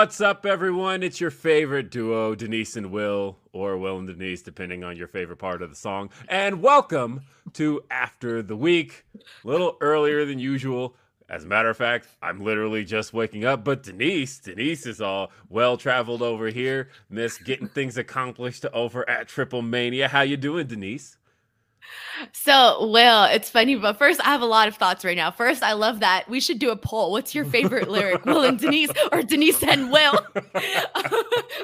What's up, everyone? It's your favorite duo, Denise and Will, or Will and Denise, depending on your favorite part of the song. And welcome to After the Week. A little earlier than usual. As a matter of fact, I'm literally just waking up, but Denise, Denise is all well traveled over here, miss getting things accomplished over at Triple Mania. How you doing, Denise? So, Will, it's funny, but first, I have a lot of thoughts right now. First, I love that we should do a poll. What's your favorite lyric, Will and Denise, or Denise and Will?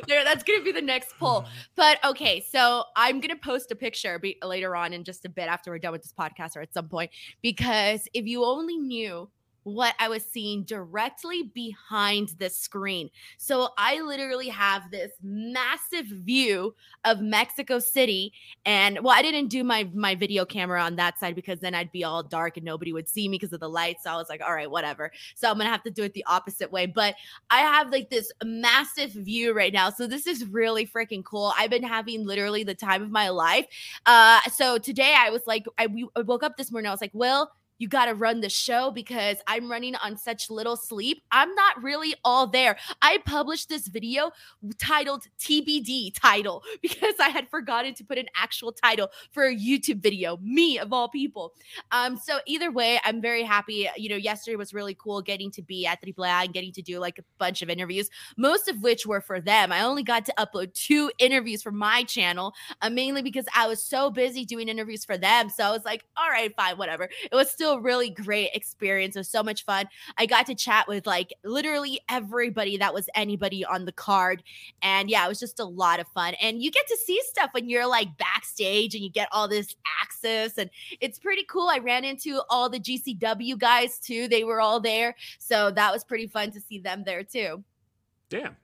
that's going to be the next poll. But okay, so I'm going to post a picture be, later on in just a bit after we're done with this podcast or at some point, because if you only knew what I was seeing directly behind the screen. So I literally have this massive view of Mexico City and well I didn't do my my video camera on that side because then I'd be all dark and nobody would see me because of the lights. So I was like, all right, whatever. So I'm to have to do it the opposite way, but I have like this massive view right now. So this is really freaking cool. I've been having literally the time of my life. Uh so today I was like I, I woke up this morning I was like, "Will, you got to run the show because I'm running on such little sleep. I'm not really all there. I published this video titled TBD title because I had forgotten to put an actual title for a YouTube video, me of all people. Um, so either way, I'm very happy. You know, yesterday was really cool getting to be at Triple A and getting to do like a bunch of interviews, most of which were for them. I only got to upload two interviews for my channel, uh, mainly because I was so busy doing interviews for them. So I was like, all right, fine, whatever. It was still still a really great experience. It was so much fun. I got to chat with like literally everybody that was anybody on the card. And yeah, it was just a lot of fun. And you get to see stuff when you're like backstage and you get all this access. And it's pretty cool. I ran into all the GCW guys too. They were all there. So that was pretty fun to see them there too. Damn.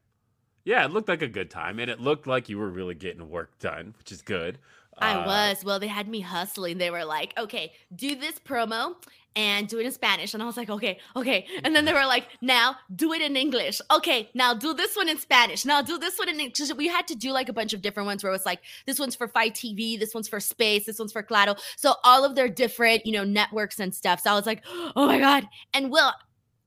Yeah, it looked like a good time. And it looked like you were really getting work done, which is good. I uh, was. Well, they had me hustling. They were like, okay, do this promo and do it in Spanish. And I was like, okay, okay. And then they were like, now do it in English. Okay, now do this one in Spanish. Now do this one in English. We had to do like a bunch of different ones where it was like, this one's for FITE TV, this one's for Space, this one's for Claro. So all of their different, you know, networks and stuff. So I was like, oh my God. And Will,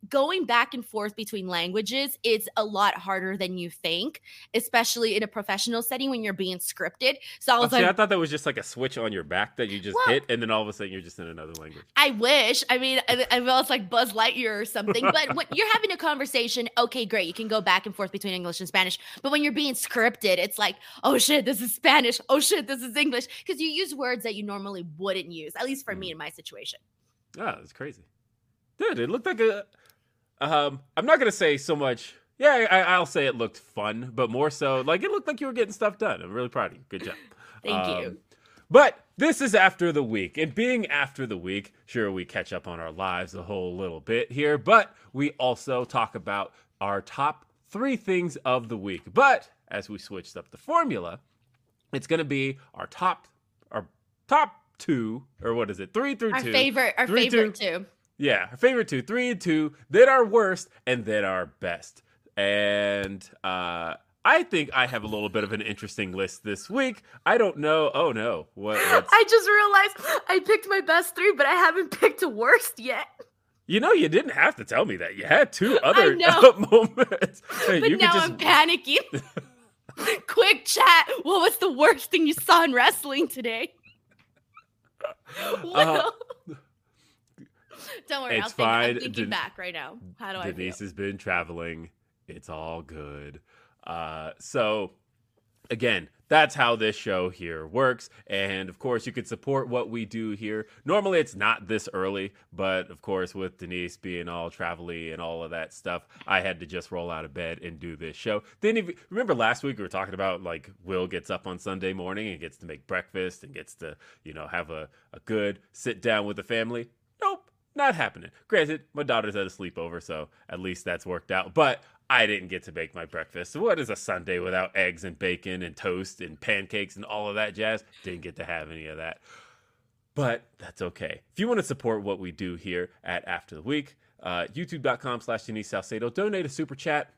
going back and forth between languages it's a lot harder than you think especially in a professional setting when you're being scripted. So i was oh, like i thought that was just like a switch on your back that you just well, hit and then all of a sudden you're just in another language. I wish. I mean i, I was like buzz lightyear or something but when you're having a conversation okay great you can go back and forth between english and spanish but when you're being scripted it's like oh shit this is spanish. Oh shit this is english. Because you use words that you normally wouldn't use at least for me mm. in my situation. Oh it's crazy. Dude it looked like a um, I'm not gonna say so much. Yeah, I, will say it looked fun, but more so like it looked like you were getting stuff done. I'm really proud of you. Good job. Thank um, you. But this is after the week, and being after the week, sure we catch up on our lives a whole little bit here, but we also talk about our top three things of the week. But as we switched up the formula, it's going to be our top, our top two, or what is it, three through our two, favorite, our three favorite through, two yeah, our favorite two, three and two, then our worst, and then our best. And uh, I think I have a little bit of an interesting list this week. I don't know. Oh no, what? I just realized I picked my best three, but I haven't picked a worst yet. You know, you didn't have to tell me that. You had two other moments. Hey, but now just... I'm panicking. Quick chat. What was the worst thing you saw in wrestling today? Well. Uh, Don't worry, it's I'll fine. Think, I'm thinking Den- back right now. How do Denise I Denise has been traveling. It's all good. Uh, so again, that's how this show here works. And of course, you can support what we do here. Normally, it's not this early, but of course, with Denise being all travelly and all of that stuff, I had to just roll out of bed and do this show. Then, if, remember last week we were talking about like Will gets up on Sunday morning and gets to make breakfast and gets to, you know, have a, a good sit down with the family. Not happening. Granted, my daughter's at a sleepover, so at least that's worked out. But I didn't get to bake my breakfast. What is a Sunday without eggs and bacon and toast and pancakes and all of that jazz? Didn't get to have any of that. But that's okay. If you want to support what we do here at After the Week, uh, youtube.com slash Denise Salcedo, donate a super chat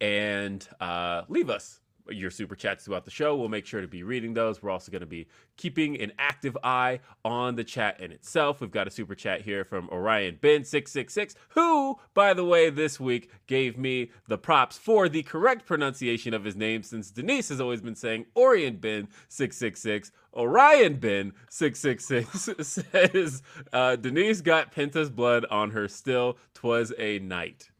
and uh, leave us your super chats throughout the show. We'll make sure to be reading those. We're also going to be keeping an active eye on the chat in itself. We've got a super chat here from Orion Ben 666 who, by the way, this week gave me the props for the correct pronunciation of his name since Denise has always been saying Orion Ben 666. Orion Ben 666 says uh, Denise got Penta's blood on her still. Twas a night.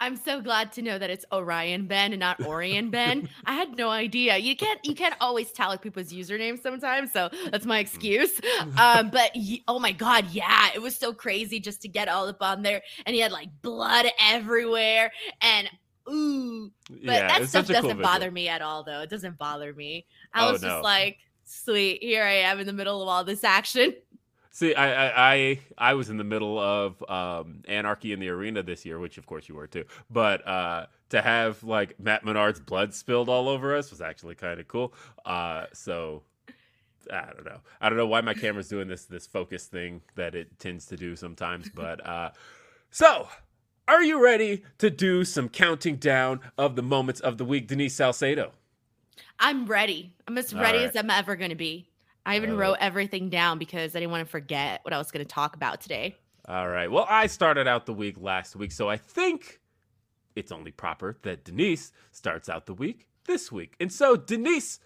I'm so glad to know that it's Orion Ben and not Orion Ben. I had no idea. You can't you can't always tell like people's usernames sometimes, so that's my excuse. Um, but oh my god, yeah, it was so crazy just to get all up on there, and he had like blood everywhere, and ooh, but yeah, that stuff doesn't cool bother me at all, though. It doesn't bother me. I oh, was no. just like, sweet, here I am in the middle of all this action. See, I, I, I I was in the middle of um, Anarchy in the Arena this year, which of course you were too. But uh, to have like Matt Menard's blood spilled all over us was actually kind of cool. Uh, so I don't know. I don't know why my camera's doing this this focus thing that it tends to do sometimes. But uh, so, are you ready to do some counting down of the moments of the week, Denise Salcedo? I'm ready. I'm as ready right. as I'm ever going to be. I even uh, wrote everything down because I didn't want to forget what I was going to talk about today. All right. Well, I started out the week last week, so I think it's only proper that Denise starts out the week this week. And so, Denise,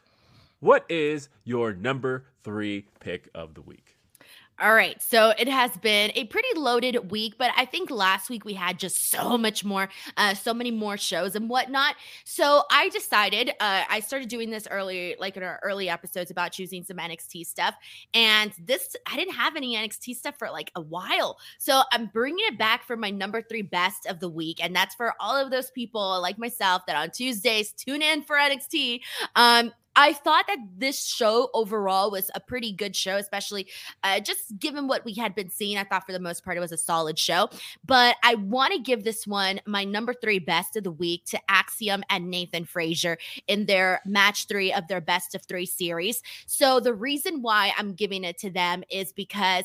what is your number three pick of the week? All right. So it has been a pretty loaded week, but I think last week we had just so much more, uh, so many more shows and whatnot. So I decided, uh, I started doing this early, like in our early episodes about choosing some NXT stuff. And this, I didn't have any NXT stuff for like a while. So I'm bringing it back for my number three best of the week. And that's for all of those people like myself that on Tuesdays tune in for NXT. Um, I thought that this show overall was a pretty good show, especially uh, just given what we had been seeing. I thought for the most part it was a solid show, but I want to give this one my number three best of the week to Axiom and Nathan Frazer in their match three of their best of three series. So the reason why I'm giving it to them is because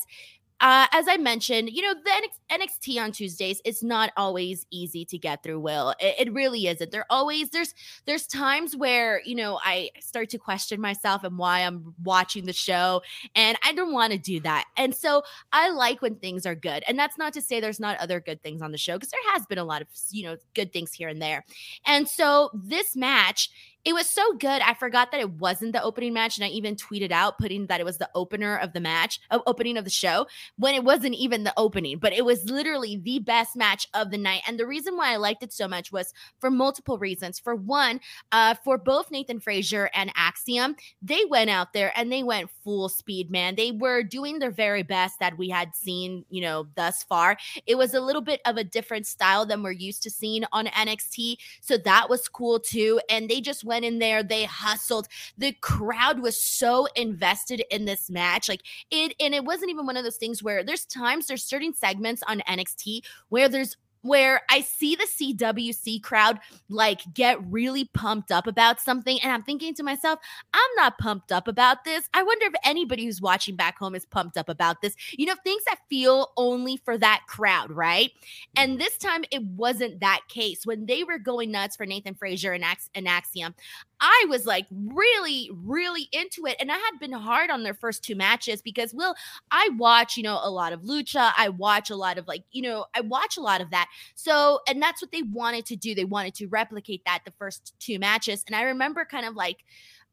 uh, as I mentioned, you know, the NXT on Tuesdays it's not always easy to get through. Will it, it, really isn't? There always there's there's times where you know I start to question myself and why I'm watching the show, and I don't want to do that. And so I like when things are good, and that's not to say there's not other good things on the show because there has been a lot of you know good things here and there. And so this match it was so good. I forgot that it wasn't the opening match, and I even tweeted out putting that it was the opener of the match, uh, opening of the show, when it wasn't even the opening. But it was literally the best match of the night, and the reason why I liked it so much was for multiple reasons. For one, uh, for both Nathan Frazer and Axiom, they went out there and they went full speed, man. They were doing their very best that we had seen, you know, thus far. It was a little bit of a different style than we're used to seeing on NXT, so that was cool too. And they just went in there, they hustled. The crowd was so invested in this match. Like it, and it wasn't even one of those things where there's times, there's certain segments on NXT where there's where I see the CWC crowd like get really pumped up about something. And I'm thinking to myself, I'm not pumped up about this. I wonder if anybody who's watching back home is pumped up about this. You know, things that feel only for that crowd, right? And mm-hmm. this time it wasn't that case. When they were going nuts for Nathan Frazer and, Ax- and Axiom, I was like really, really into it. And I had been hard on their first two matches because, Will, I watch, you know, a lot of lucha. I watch a lot of like, you know, I watch a lot of that. So, and that's what they wanted to do. They wanted to replicate that the first two matches. And I remember kind of like,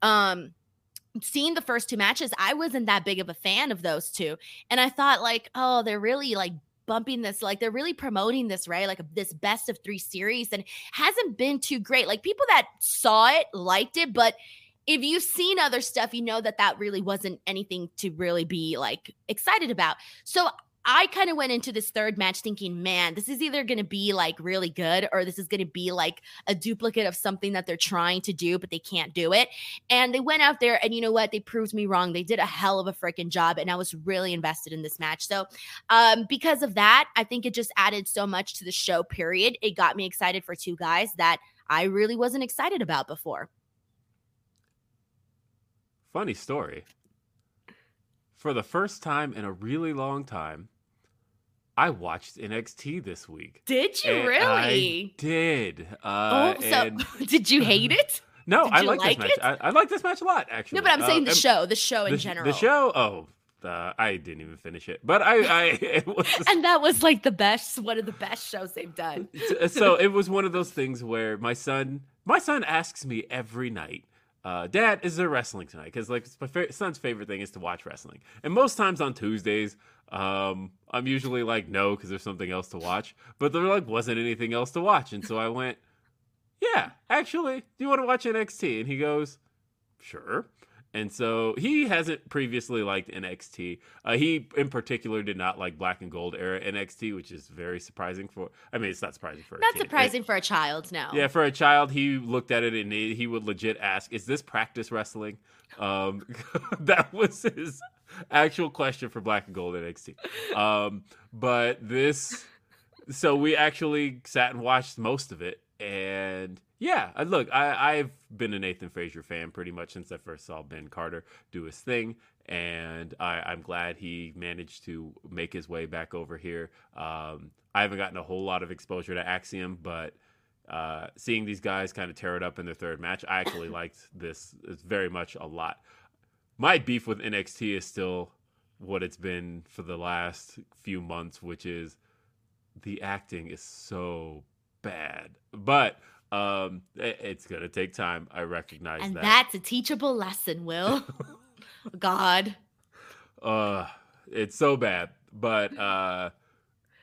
um, seeing the first two matches, I wasn't that big of a fan of those two. And I thought, like, oh, they're really like bumping this like they're really promoting this right? Like this best of three series and hasn't been too great. Like people that saw it liked it but if you've seen other stuff you know that that really wasn't anything to really be like excited about. So I kind of went into this third match thinking, man, this is either going to be like really good or this is going to be like a duplicate of something that they're trying to do, but they can't do it. And they went out there and you know what? They proved me wrong. They did a hell of a freaking job. And I was really invested in this match. So, um, because of that, I think it just added so much to the show, period. It got me excited for two guys that I really wasn't excited about before. Funny story. For the first time in a really long time, I watched NXT this week. Did you really? I did. Uh, oh, so did you hate it? No, I like, like this match. I, I like this match a lot, actually. No, but I'm Uh, saying the and show, the show in the, general. The show. Oh, uh, I didn't even finish it, but I, I it was. And that was like the best, one of the best shows they've done. so it was one of those things where my son, my son asks me every night, uh, "Dad, is there wrestling tonight?" Because like it's my son's favorite thing is to watch wrestling, and most times on Tuesdays, um, I'm usually like, "No," because there's something else to watch. But there like wasn't anything else to watch, and so I went, "Yeah, actually, do you want to watch NXT?" And he goes, "Sure." And so he hasn't previously liked NXT. Uh, he, in particular, did not like Black and Gold era NXT, which is very surprising for. I mean, it's not surprising for a Not surprising for a child, no. Yeah, for a child, he looked at it and he, he would legit ask, "Is this practice wrestling?" Um, that was his actual question for Black and Gold NXT. Um, but this, so we actually sat and watched most of it, and yeah, uh, look, I, I've been a Nathan Frazer fan pretty much since I first saw Ben Carter do his thing, and I, I'm glad he managed to make his way back over here. Um, I haven't gotten a whole lot of exposure to Axiom, but uh, seeing these guys kind of tear it up in their third match, I actually liked this very much a lot. My beef with NXT is still what it's been for the last few months, which is the acting is so bad. But um, it- it's gonna take time. I recognize And that. that's a teachable lesson, Will. God. Uh, it's so bad, but uh,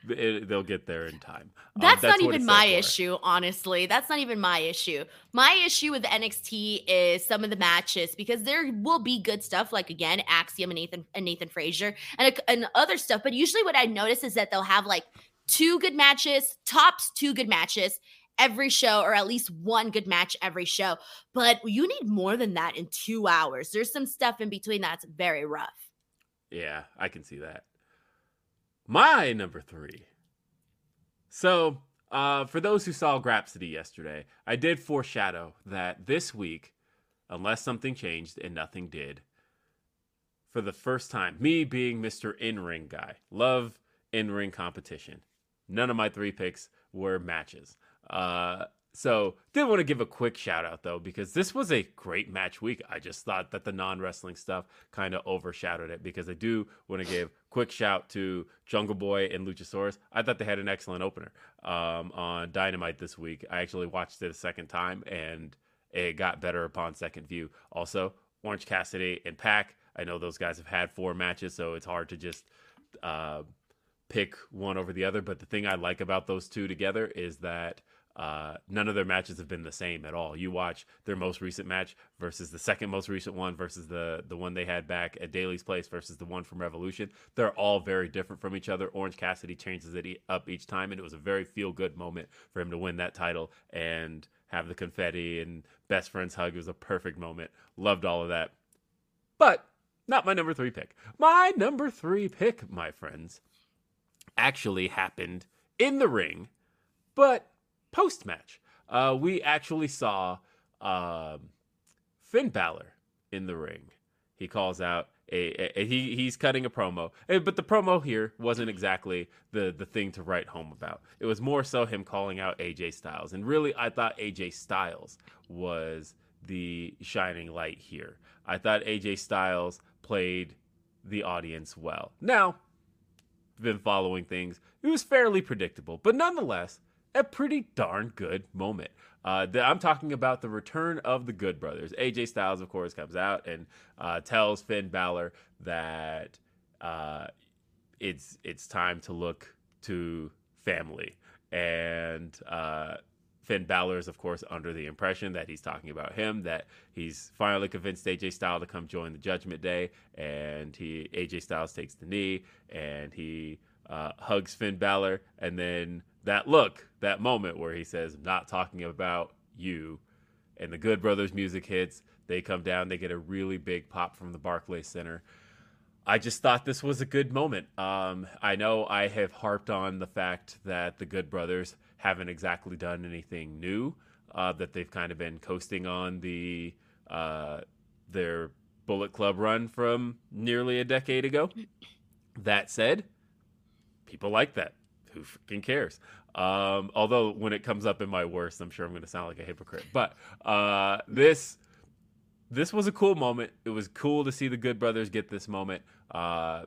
it, they'll get there in time. Um, That's, not even my for. issue, honestly. That's not even my issue. My issue with NXT is some of the matches because there will be good stuff, like again, Axiom and Nathan and Nathan Frazer and, and other stuff. But usually, what I notice is that they'll have like two good matches, tops two good matches every show, or at least one good match every show. But you need more than that in two hours. There's some stuff in between that's very rough. Yeah, I can see that. My number three. So, uh, for those who saw Grapsody yesterday, I did foreshadow that this week, unless something changed and nothing did, for the first time, me being Mr. In Ring guy, love in ring competition. None of my three picks were matches. Uh, so, did want to give a quick shout out though, because this was a great match week. I just thought that the non wrestling stuff kind of overshadowed it because I do want to give quick shout to Jungle Boy and Luchasaurus. I thought they had an excellent opener um, on Dynamite this week. I actually watched it a second time and it got better upon second view. Also, Orange Cassidy and Pac. I know those guys have had four matches, so it's hard to just uh, pick one over the other. But the thing I like about those two together is that uh, none of their matches have been the same at all. You watch their most recent match versus the second most recent one versus the the one they had back at Daily's Place versus the one from Revolution. They're all very different from each other. Orange Cassidy changes it up each time, and it was a very feel good moment for him to win that title and have the confetti and best friends hug. It was a perfect moment. Loved all of that. But not my number three pick. My number three pick, my friends, actually happened in the ring, but post match. Uh, we actually saw um, Finn Balor in the ring. He calls out a, a- a- he he's cutting a promo, Eh, but the promo here wasn't exactly the the thing to write home about. It was more so him calling out AJ Styles, and really, I thought AJ Styles was the shining light here. I thought AJ Styles played the audience well. Now, been following things. It was fairly predictable, but nonetheless, a pretty darn good moment. Uh, the, I'm talking about the return of the Good Brothers. AJ Styles, of course, comes out and uh, tells Finn Balor that uh, it's it's time to look to family, and uh, Finn Balor is, of course, under the impression that he's talking about him, that he's finally convinced AJ Styles to come join the Judgment Day, and he AJ Styles takes the knee and he uh, hugs Finn Balor, and then that look, that moment where he says, "I'm not talking about you," and the Good Brothers music hits. They come down, they get a really big pop from the Barclays Center. I just thought this was a good moment. Um, I know I have harped on the fact that the Good Brothers haven't exactly done anything new. Uh, that they've kind of been coasting on the uh, their Bullet Club run from nearly a decade ago. That said, people like that. Who freaking cares? Um, although when it comes up in my worst, I'm sure I'm going to sound like a hypocrite. But uh, this this was a cool moment. It was cool to see the Good Brothers get this moment. Uh,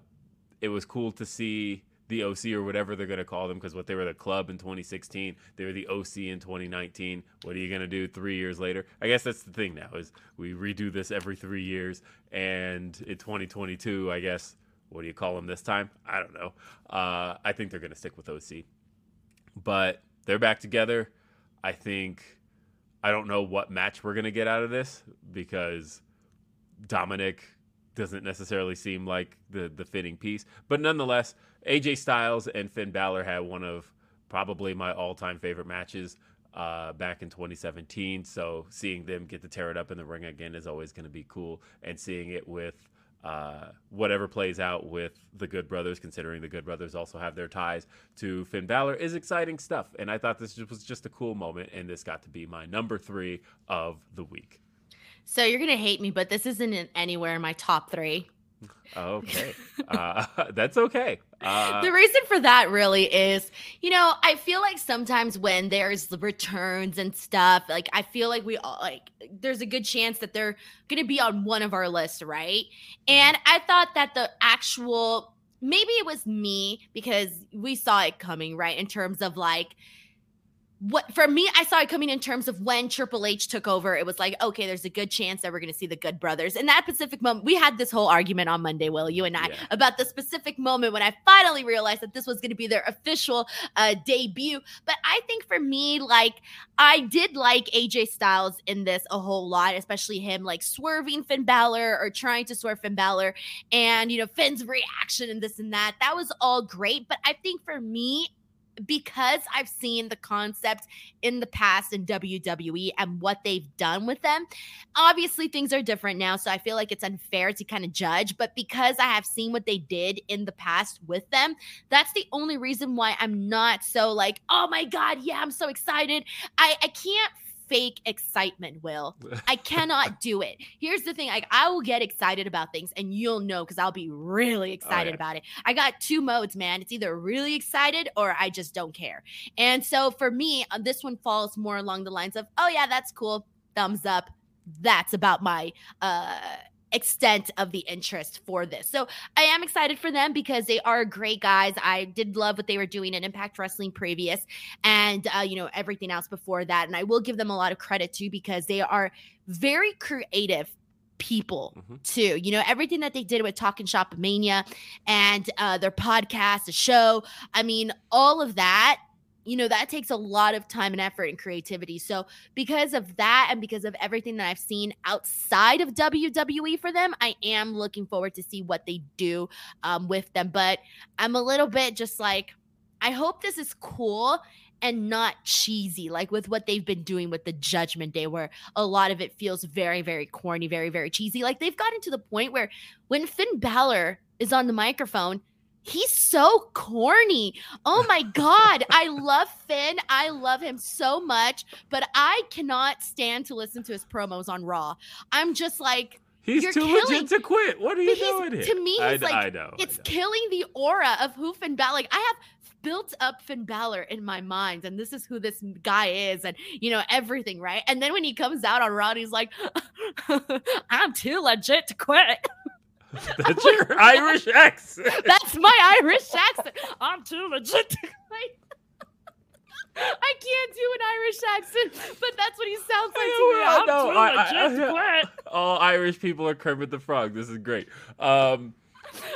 it was cool to see the OC or whatever they're going to call them because what they were the club in 2016, they were the OC in 2019. What are you going to do three years later? I guess that's the thing now is we redo this every three years, and in 2022, I guess what do you call them this time? I don't know. Uh, I think they're going to stick with OC, but they're back together. I think I don't know what match we're going to get out of this because Dominic doesn't necessarily seem like the the fitting piece, but nonetheless, AJ Styles and Finn Balor had one of probably my all-time favorite matches uh, back in 2017. So seeing them get to tear it up in the ring again is always going to be cool, and seeing it with uh, whatever plays out with the Good Brothers, considering the Good Brothers also have their ties to Finn Balor, is exciting stuff. And I thought this was just a cool moment, and this got to be my number three of the week. So you're gonna hate me, but this isn't anywhere in my top three. Okay, uh, that's okay. Uh, the reason for that really is, you know, I feel like sometimes when there's returns and stuff, like I feel like we all like there's a good chance that they're gonna be on one of our lists, right? And I thought that the actual maybe it was me because we saw it coming, right? In terms of like what for me, I saw it coming in terms of when Triple H took over. It was like, okay, there's a good chance that we're going to see the Good Brothers. In that specific moment, we had this whole argument on Monday, Will, you and I, yeah. about the specific moment when I finally realized that this was going to be their official uh, debut. But I think for me, like, I did like AJ Styles in this a whole lot, especially him like swerving Finn Balor or trying to swerve Finn Balor and, you know, Finn's reaction and this and that. That was all great. But I think for me, because I've seen the concept in the past in WWE and what they've done with them, obviously things are different now. So I feel like it's unfair to kind of judge. But because I have seen what they did in the past with them, that's the only reason why I'm not so like, oh my God, yeah, I'm so excited. I, I can't fake excitement, Will. I cannot do it. Here's the thing like, I will get excited about things and you'll know because I'll be really excited oh, yeah. about it. I got two modes, man. It's either really excited or I just don't care. And so for me, uh, this one falls more along the lines of, oh, yeah, that's cool. Thumbs up. That's about my uh extent of the interest for this. So I am excited for them because they are great guys. I did love what they were doing in Impact Wrestling previous and uh, you know everything else before that. And I will give them a lot of credit too because they are very creative people mm-hmm. too. You know, everything that they did with Talking Shop Mania and uh, their podcast, the show. I mean, all of that you know that takes a lot of time and effort and creativity. So because of that and because of everything that i've seen outside of wwe for them i am looking forward to see what they do um, with them. But i'm a little bit just like i hope this is cool and not cheesy like with what they've been doing with the judgment day where a lot of it feels very very corny very very cheesy. Like they've gotten to the point where when finn Balor is on the microphone He's so corny. Oh my God. I love Finn. I love him so much, but I cannot stand to listen to his promos on Raw. I'm just like, He's too killing, legit to quit. What are you doing here? To me, he's I, like, I know, it's killing the aura of who Finn Balor. Like, I have built up Finn Balor in my mind, and this is who this guy is, and you know everything, right? And then when he comes out on Raw, he's like, "I'm too legit to quit." That's your Irish accent. That's my Irish accent. I'm too legit. I can't do an Irish accent, but that's what he sounds like to me. I'm no, too I, legit I, I, All Irish people are Kermit the Frog. This is great. Um,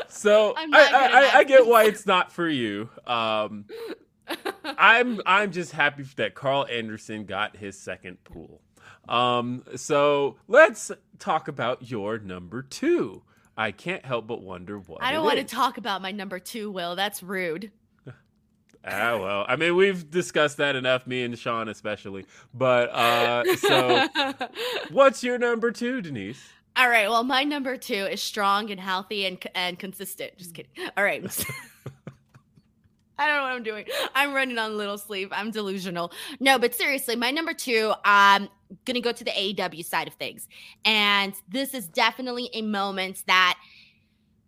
so I, I, get why it's not for you. Um, I'm I'm just happy that Karl Anderson got his second pool. Um, so let's talk about your number two. I can't help but wonder what. I don't want is. to talk about my number two, Will. That's rude. Ah, well, I mean, we've discussed that enough, me and Sean especially. But uh so what's your number two, Denise? All right. Well, my number two is strong and healthy and and consistent. Just kidding. All right. I don't know what I'm doing. I'm running on little sleep. I'm delusional. No, but seriously, my number two, I'm going to go to the AEW side of things. And this is definitely a moment that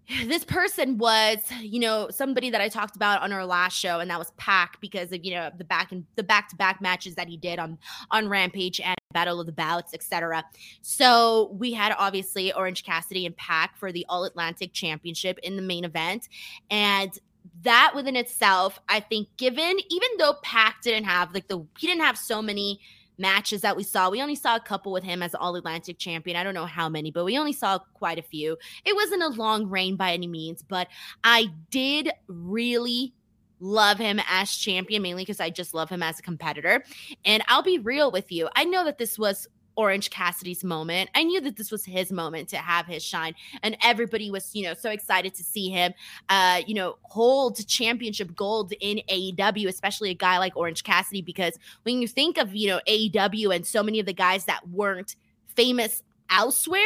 this person was, you know, somebody that I talked about on our last show, and that was Pac because of you know the back and the back to back matches that he did on on Rampage and Battle of the Belts, etc. So we had obviously Orange Cassidy and Pac for the All Atlantic Championship in the main event, and that within itself, I think, given even though Pac didn't have like the he didn't have so many matches that we saw. We only saw a couple with him as All Atlantic champion. I don't know how many, but we only saw quite a few. It wasn't a long reign by any means, but I did really love him as champion mainly because I just love him as a competitor. And I'll be real with you. I know that this was Orange Cassidy's moment. I knew that this was his moment to have his shine, and everybody was, you know, so excited to see him, uh, you know, hold championship gold in AEW, especially a guy like Orange Cassidy, because when you think of, you know, AEW and so many of the guys that weren't famous elsewhere,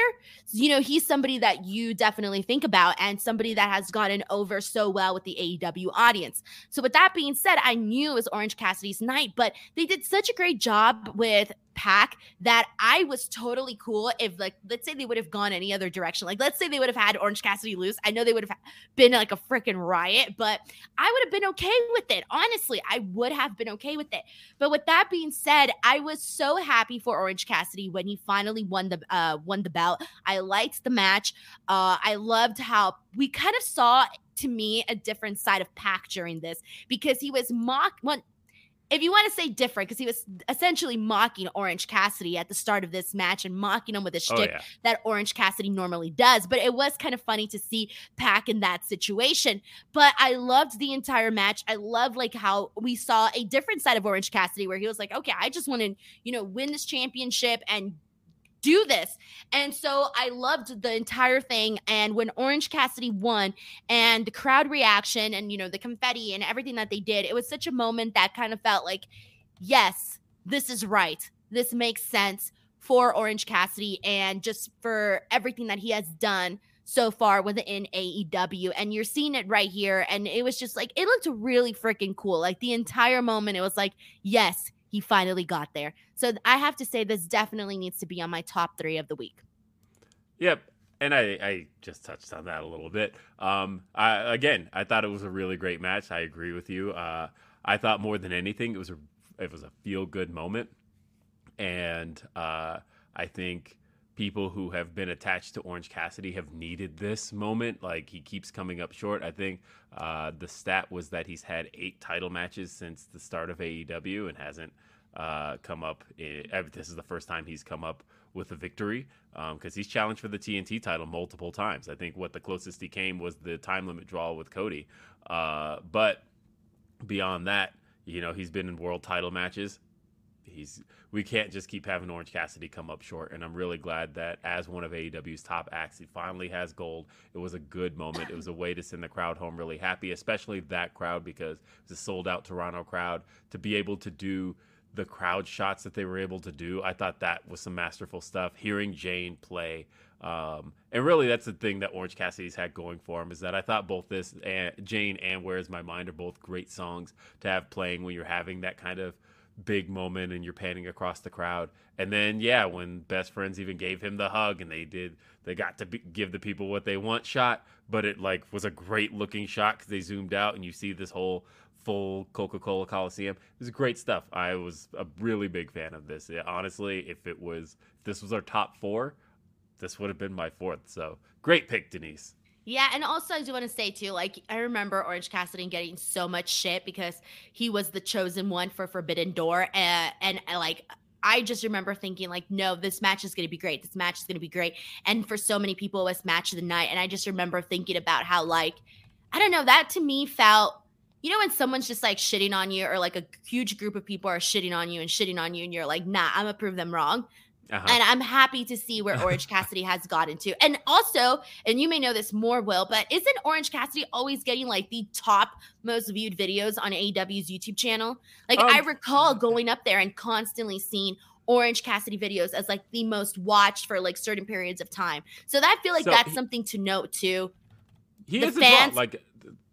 you know, he's somebody that you definitely think about and somebody that has gotten over so well with the AEW audience. So, with that being said, I knew it was Orange Cassidy's night, but they did such a great job with Pac that I was totally cool if, like, let's say they would have gone any other direction. Like, let's say they would have had Orange Cassidy lose. I know they would have been like a freaking riot, but I would have been okay with it. Honestly, I would have been okay with it. But with that being said, I was so happy for Orange Cassidy when he finally won the uh, won the belt. I liked the match. Uh, I loved how we kind of saw to me a different side of Pac during this because he was mock. Well, if you want to say different, because he was essentially mocking Orange Cassidy at the start of this match and mocking him with a oh, shtick oh, yeah. that Orange Cassidy normally does. But it was kind of funny to see Pac in that situation. But I loved the entire match. I love like how we saw a different side of Orange Cassidy where he was like, okay, I just want to, you know, win this championship and do this. And so I loved the entire thing. And when Orange Cassidy won and the crowd reaction and, you know, the confetti and everything that they did, it was such a moment that kind of felt like, yes, this is right. This makes sense for Orange Cassidy and just for everything that he has done so far within AEW. And you're seeing it right here. And it was just like, it looked really freaking cool. Like the entire moment, it was like, yes, he finally got there. So I have to say this definitely needs to be on my top three of the week. Yep. And I, I just touched on that a little bit. Um, I, again, I thought it was a really great match. I agree with you. Uh, I thought more than anything, it was a it was a feel good moment, and uh, I think people who have been attached to Orange Cassidy have needed this moment. Like he keeps coming up short. I think uh, the stat was that he's had eight title matches since the start of AEW and hasn't uh, come up. In, this is the first time he's come up with a victory because um, he's challenged for the TNT title multiple times. I think what the closest he came was the time limit draw with Cody. Uh, but beyond that, you know, he's been in world title matches he's we can't just keep having Orange Cassidy come up short. And I'm really glad that as one of AEW's top acts, he finally has gold. It was a good moment. It was a way to send the crowd home really happy, especially that crowd because it was a sold out Toronto crowd. To be able to do the crowd shots that they were able to do, I thought that was some masterful stuff. Hearing Jane play. Um, and really, that's the thing that Orange Cassidy's had going for him is that I thought both this and Jane and Where's My Mind are both great songs to have playing when you're having that kind of big moment and you're panning across the crowd. And then, yeah, when best friends even gave him the hug and they did, they got to be, give the people what they want shot, but it like was a great looking shot because they zoomed out and you see this whole full Coca Cola Coliseum. It was great stuff. I was a really big fan of this. Yeah, honestly, if it was, if this was our top four, this would have been my fourth. So great pick, Denise. Yeah, and also I do want to say too, like I remember Orange Cassidy getting so much shit because he was the chosen one for Forbidden Door, eh, and, and like I just remember thinking like, no, this match is going to be great. This match is going to be great. And for so many people, it was match of the night. And I just remember thinking about how like, I don't know, that to me felt, you know, when someone's just like shitting on you, or like a huge group of people are shitting on you and shitting on you, and you're like, nah, I'm gonna prove them wrong. Uh-huh. And I'm happy to see where Orange Cassidy has gotten to. And also, and you may know this more, Will, but isn't Orange Cassidy always getting like the top most viewed videos on AEW's YouTube channel? Like, um, I recall going up there and constantly seeing Orange Cassidy videos as like the most watched for like certain periods of time. So that I feel like so that's he, something to note too. He the fans, like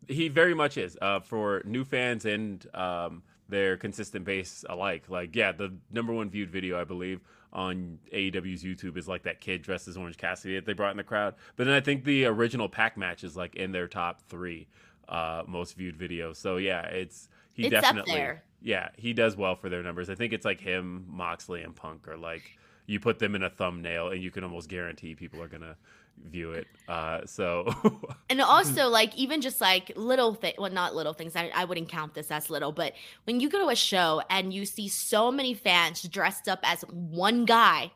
he very much is uh, for new fans and um, their consistent base alike. Like, yeah, the number one viewed video I believe on AEW's YouTube is like that kid dressed as Orange Cassidy that they brought in the crowd. But then I think the original Pac match is like in their top three uh, most viewed videos. So yeah, it's he It's definitely yeah he does well for their numbers. I think it's like him, Moxley, and Punk are like you put them in a thumbnail and you can almost guarantee people are gonna view it. Uh, so And also, like, even just like little thing, well, not little things. I, I wouldn't count this as little, but when you go to a show and you see so many fans dressed up as one guy,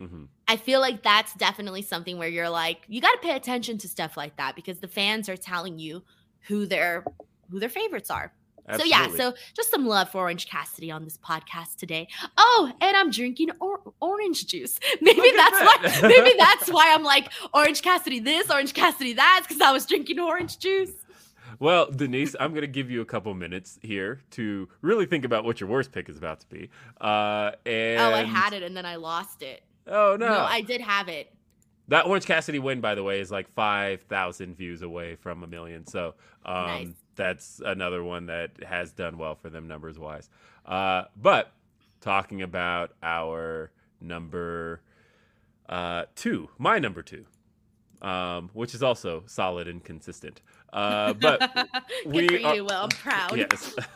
mhm. I feel like that's definitely something where you're like, you got to pay attention to stuff like that because the fans are telling you who their who their favorites are. So yeah, so just some love for Orange Cassidy on this podcast today. Oh, and I'm drinking or- orange juice. Maybe Look that's that. why. Maybe that's why I'm like Orange Cassidy this, Orange Cassidy that, because I was drinking orange juice. Well, Denise, I'm going to give you a couple minutes here to really think about what your worst pick is about to be. Uh, and Oh, I had it and then I lost it. Oh no, No, I did have it. That Orange Cassidy win, by the way, is like five thousand views away from a million. So um, Nice. that's another one that has done well for them numbers wise. Uh, but talking about our number uh, two, my number two, um, which is also solid and consistent. Uh, but we for are- you, Will. I'm proud. Yes.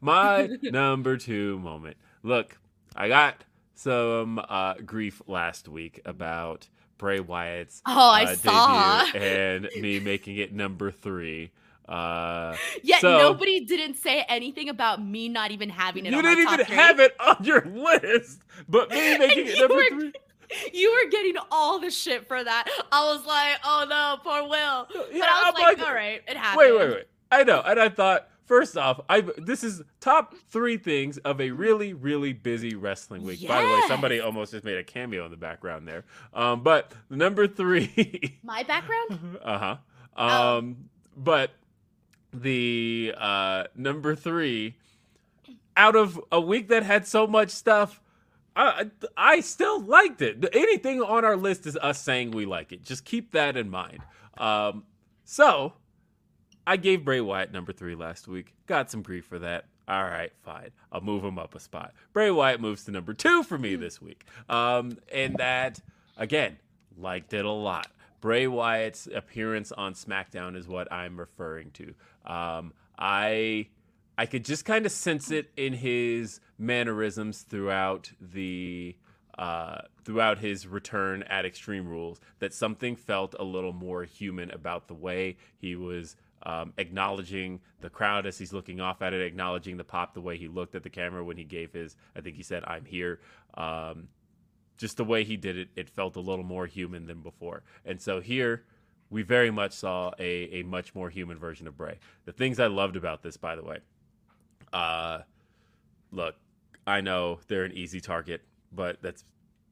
My number two moment. Look, I got some uh, grief last week about Bray Wyatt's Oh, I uh, saw. debut and me making it number three. Uh, Yet So- nobody didn't say anything about me not even having it. you didn't even three. have it on your list, but me making it number were- three. You were getting all the shit for that. I was like, oh no, poor Will. But I was like, like- all right, it happened. Wait, wait, wait. I know, and I thought first off, I this is top three things of a really, really busy wrestling week. By the way, somebody almost just made a cameo in the background there. Um, but number three, My background? uh huh. Oh. Um, but the uh number three, out of a week that had so much stuff. I, I still liked it. Anything on our list is us saying we like it. Just keep that in mind. Um, so I gave Bray Wyatt number three last week. Got some grief for that. All right, fine. I'll move him up a spot. Bray Wyatt moves to number two for me this week. Um, and that, again, liked it a lot. Bray Wyatt's appearance on SmackDown is what I'm referring to. Um, I I could just kind of sense it in his mannerisms throughout the uh, throughout his return at Extreme Rules that something felt a little more human about the way he was um, acknowledging the crowd as he's looking off at it, acknowledging the pop, the way he looked at the camera when he gave his, I think he said, "I'm here." Um, just the way he did it, it felt a little more human than before. And so here, we very much saw a, a much more human version of Bray. The things I loved about this, by the way, uh, look, I know they're an easy target, but that's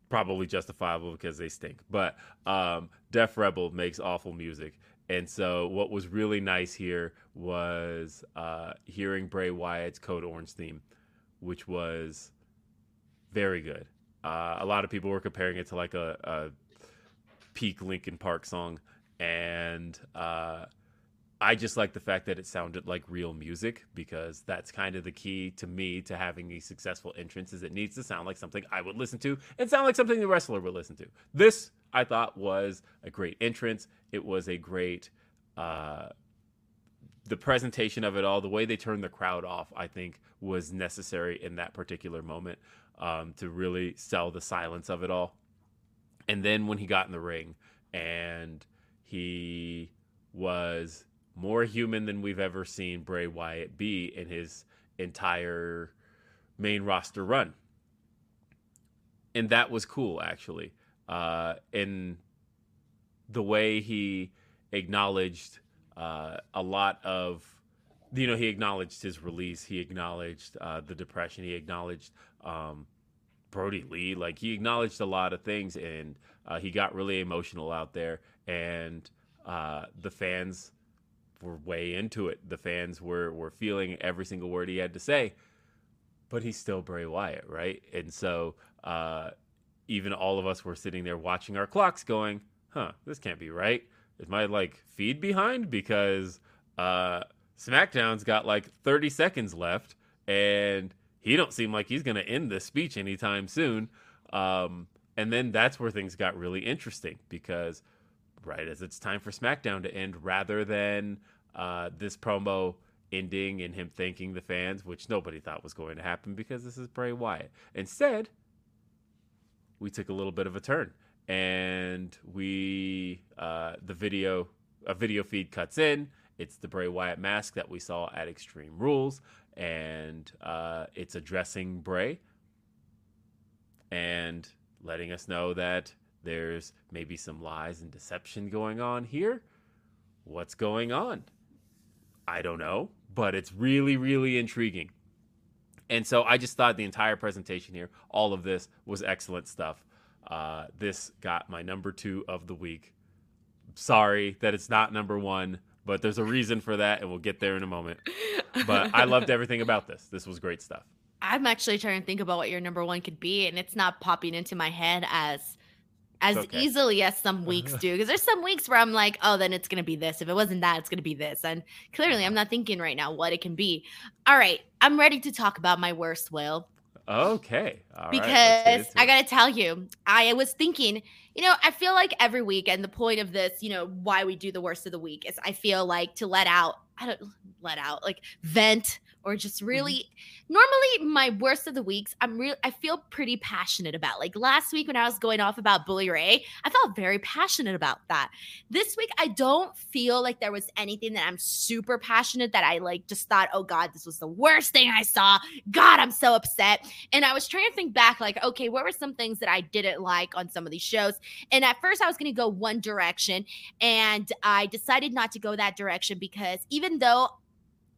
probably justifiable because they stink. But um, Def Rebel makes awful music. And so, what was really nice here was uh, hearing Bray Wyatt's Code Orange theme, which was very good. Uh, a lot of people were comparing it to like a, a peak Linkin Park song, and uh, I just like the fact that it sounded like real music because that's kind of the key to me to having a successful entrance is it needs to sound like something I would listen to and sound like something the wrestler would listen to. This I thought was a great entrance. It was a great uh, the presentation of it all, the way they turned the crowd off, I think was necessary in that particular moment um, to really sell the silence of it all. And then when he got in the ring and he was more human than we've ever seen Bray Wyatt be in his entire main roster run. And that was cool, actually. Uh, in the way he acknowledged uh, a lot of, you know, he acknowledged his release, he acknowledged uh, the depression, he acknowledged um, Brodie Lee, like he acknowledged a lot of things, and uh, he got really emotional out there, and uh, the fans were way into it. The fans were were feeling every single word he had to say, but he's still Bray Wyatt, right? And so uh, even all of us were sitting there watching our clocks, going, "Huh, this can't be right. Is my like feed behind?" Because uh, SmackDown's got like 30 seconds left, and he don't seem like he's going to end this speech anytime soon. Um, and then that's where things got really interesting because right as it's time for SmackDown to end, rather than uh, this promo ending and him thanking the fans, which nobody thought was going to happen because this is Bray Wyatt. Instead, we took a little bit of a turn and we uh, the video a video feed cuts in. It's the Bray Wyatt mask that we saw at Extreme Rules, and uh, it's addressing Bray and letting us know that there's maybe some lies and deception going on here. What's going on? I don't know, but it's really, really intriguing. And so I just thought the entire presentation here, all of this was excellent stuff. Uh, this got my number two of the week. Sorry that it's not number one, but there's a reason for that, and we'll get there in a moment. But I loved everything about this. This was great stuff. I'm actually trying to think about what your number one could be, and it's not popping into my head as as okay. easily as some weeks do. Because there's some weeks where I'm like, oh, then it's gonna be this. If it wasn't that, it's gonna be this. And clearly, I'm not thinking right now what it can be. All right, I'm ready to talk about my worst will. Okay. All because right, I got to tell you, I was thinking, you know, I feel like every week, and the point of this, you know, why we do the worst of the week is I feel like to let out, I don't let out, like vent or just mm-hmm. really mm-hmm. normally my worst of the weeks i'm real i feel pretty passionate about like last week when i was going off about bully ray i felt very passionate about that this week i don't feel like there was anything that i'm super passionate that i like just thought oh god this was the worst thing i saw god i'm so upset and i was trying to think back like okay what were some things that i didn't like on some of these shows and at first i was going to go one direction and i decided not to go that direction because even though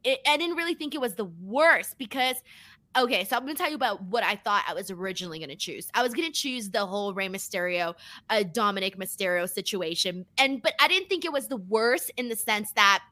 it, I didn't really think it was the worst because okay, so I'm gonna tell you about what I thought I was originally gonna choose. I was gonna choose the whole Rey Mysterio, uh, Dominic Mysterio situation, and but I didn't think it was the worst in the sense that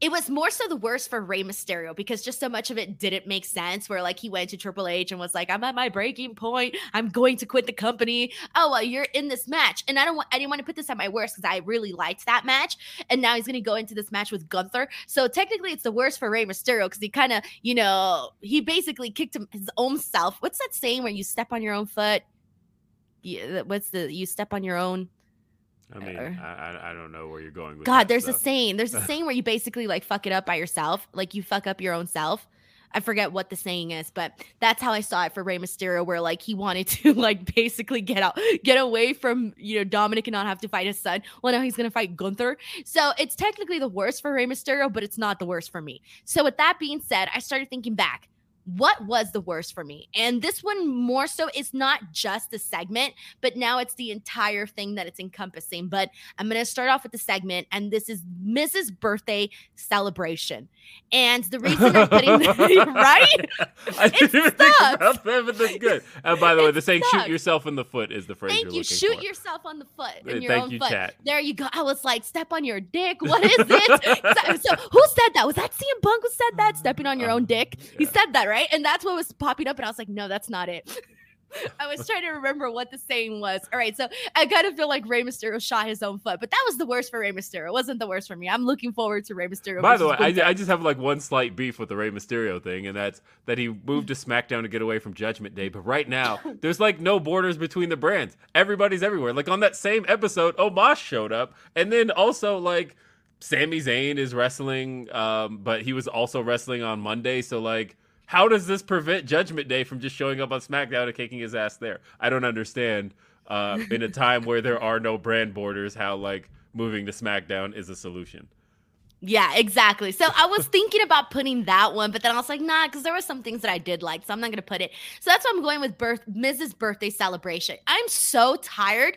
it was more so the worst for Rey Mysterio because just so much of it didn't make sense. Where like he went to Triple H and was like, "I'm at my breaking point. I'm going to quit the company." Oh well, you're in this match, and I don't want. I didn't want to put this at my worst because I really liked that match, and now he's going to go into this match with Gunther. So technically, it's the worst for Rey Mysterio because he kind of, you know, he basically kicked him his own self. What's that saying where you step on your own foot? Yeah, what's the you step on your own? I mean, I, I don't know where you're going with God, there's stuff. a saying. There's a saying where you basically like fuck it up by yourself. Like you fuck up your own self. I forget what the saying is, but that's how I saw it for Rey Mysterio, where like he wanted to like basically get out, get away from you know Dominic and not have to fight his son. Well, now he's gonna fight Gunther. So it's technically the worst for Rey Mysterio, but it's not the worst for me. So with that being said, I started thinking back what was the worst for me? And this one more so is not just the segment, but now it's the entire thing that it's encompassing. But I'm going to start off with the segment, and this is Miz's Birthday Celebration. And the reason I'm putting right, I didn't even think about that, but that's good. And by the way, the saying "shoot yourself in the foot" is the phrase. Thank you. Shoot for. yourself on the foot uh, in your Thank own you, foot. Chat. There you go. I was like, step on your dick. What is it? so, who said that? Was that CM Punk who said that? Uh, Stepping on your uh, own dick. Yeah. He said that, right? Right? And that's what was popping up. And I was like, no, that's not it. I was trying to remember what the saying was. All right, so I kind of feel like Rey Mysterio shot his own foot, but that was the worst for Rey Mysterio. It wasn't the worst for me. I'm looking forward to Rey Mysterio. By the way, I, I, just have like one slight beef with the Rey Mysterio thing, and that's that he moved to SmackDown to get away from Judgment Day. But right now, there's like no borders between the brands. Everybody's everywhere. Like on that same episode, Omos showed up, and then also like. Sami Zayn is wrestling, um, but he was also wrestling on Monday. So like, how does this prevent Judgment Day from just showing up on SmackDown and kicking his ass there? I don't understand. Uh, in a time where there are no brand borders, how like moving to SmackDown is a solution. Yeah, exactly. So I was thinking about putting that one, but then I was like, nah, because there were some things that I did like, so I'm not gonna put it. So that's why I'm going with birth Miz's Birthday Celebration. I'm so tired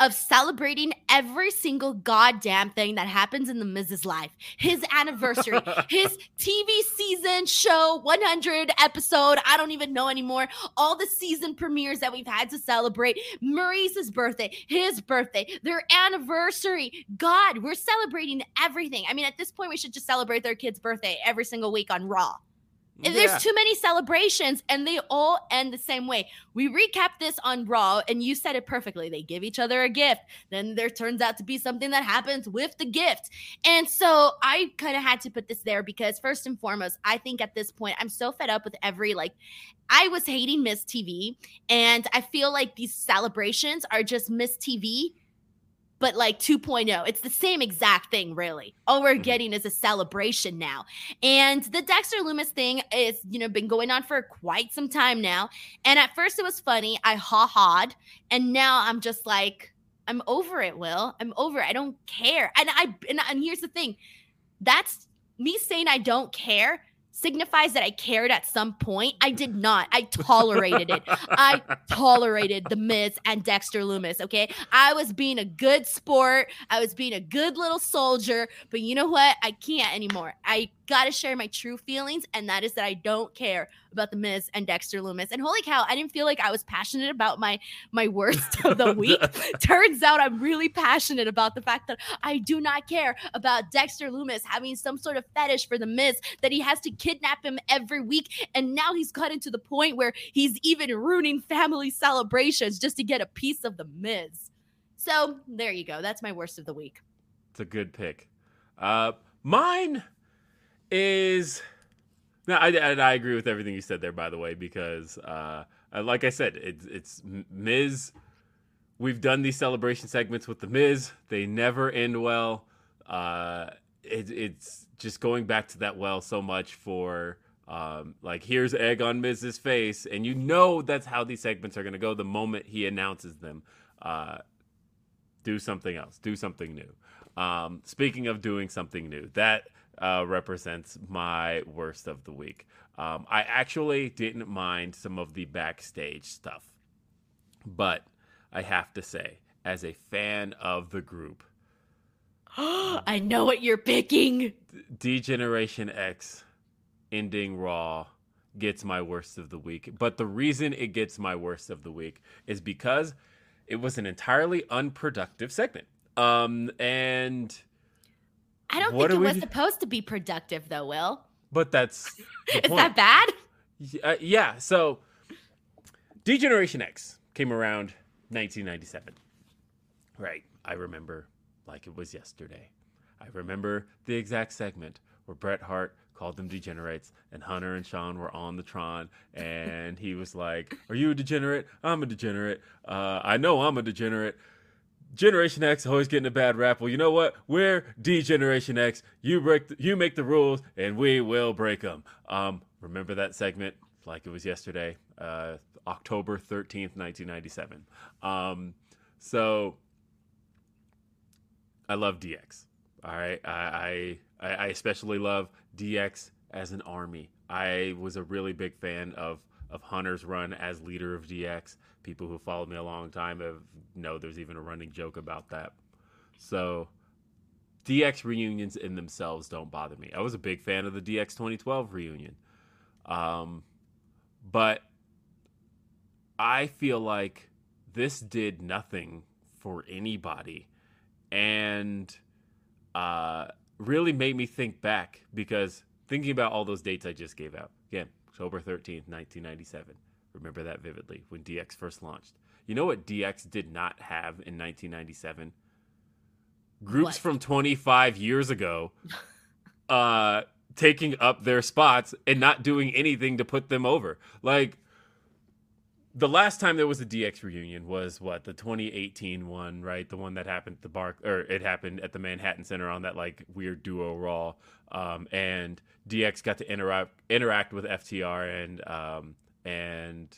of celebrating every single goddamn thing that happens in the Miz's life. His anniversary, his TV season show, 100 episode, I don't even know anymore. All the season premieres that we've had to celebrate. Maryse's birthday, his birthday, their anniversary. God, we're celebrating everything. I mean, at this point, we should just celebrate their kid's birthday every single week on Raw. Yeah. There's too many celebrations and they all end the same way. We recap this on Raw and you said it perfectly. They give each other a gift. Then there turns out to be something that happens with the gift. And so I kind of had to put this there because, first and foremost, I think at this point, I'm so fed up with every like, I was hating Miz TV and I feel like these celebrations are just Miz TV but like 2.0. It's the same exact thing, really. All we're mm-hmm. getting is a celebration now. And the Dexter Lumis thing is, you know, been going on for quite some time now. And at first it was funny. I ha ha'd. And now I'm just like, I'm over it, Will. I'm over it. I don't care. And I and, and here's the thing. That's me saying I don't care signifies that I cared at some point. I did not. I tolerated it. I tolerated the Miz and Dexter Lumis. Okay. I was being a good sport. I was being a good little soldier. But you know what? I can't anymore. I got to share my true feelings, and that is that I don't care about the Miz and Dexter Lumis. And holy cow, I didn't feel like I was passionate about my my worst of the week. Turns out I'm really passionate about the fact that I do not care about Dexter Lumis having some sort of fetish for the Miz that he has to kidnap him every week, and now he's gotten to the point where he's even ruining family celebrations just to get a piece of the Miz. So there you go. That's my worst of the week. It's a good pick. Uh, mine is no, I, I agree with everything you said there. By the way, because uh, like I said, it's it's Miz. We've done these celebration segments with the Miz. They never end well. Uh, it, it's just going back to that well so much for um, like here's egg on Miz's face, and you know that's how these segments are going to go the moment he announces them. Uh, do something else. Do something new. Um, speaking of doing something new, that uh, represents my worst of the week. Um, I actually didn't mind some of the backstage stuff, but I have to say, as a fan of the group, I know what you're picking. D Generation X ending Raw gets my worst of the week. But the reason it gets my worst of the week is because it was an entirely unproductive segment. Um, and I don't what think it was supposed to be productive, though. Will. But that's is point. that bad? Uh, yeah. So, D Generation X came around 1997. Right. I remember like it was yesterday. I remember the exact segment where Bret Hart called them degenerates and Hunter and Shawn were on the Tron and he was like, "Are you a degenerate? I'm a degenerate. Uh, I know I'm a degenerate." Generation X always getting a bad rap. Well, you know what? We're D Generation X. You break, the, you make the rules, and we will break them. Um, remember that segment like it was yesterday, uh, October thirteenth, nineteen ninety seven. Um, so I love DX. All right, I, I I especially love DX as an army. I was a really big fan of of Hunter's run as leader of DX. People who followed me a long time have know there's even a running joke about that. So DX reunions in themselves don't bother me. I was a big fan of the DX 2012 reunion. Um, but I feel like this did nothing for anybody and uh, really made me think back because thinking about all those dates I just gave out again October 13th, 1997. Remember that vividly when DX first launched. You know what DX did not have in 1997? Groups what? from 25 years ago uh, taking up their spots and not doing anything to put them over. Like, the last time there was a DX reunion was what the 2018 one, right? The one that happened at the bar, or it happened at the Manhattan Center on that like weird duo Raw, um, and DX got to interact interact with FTR and um, and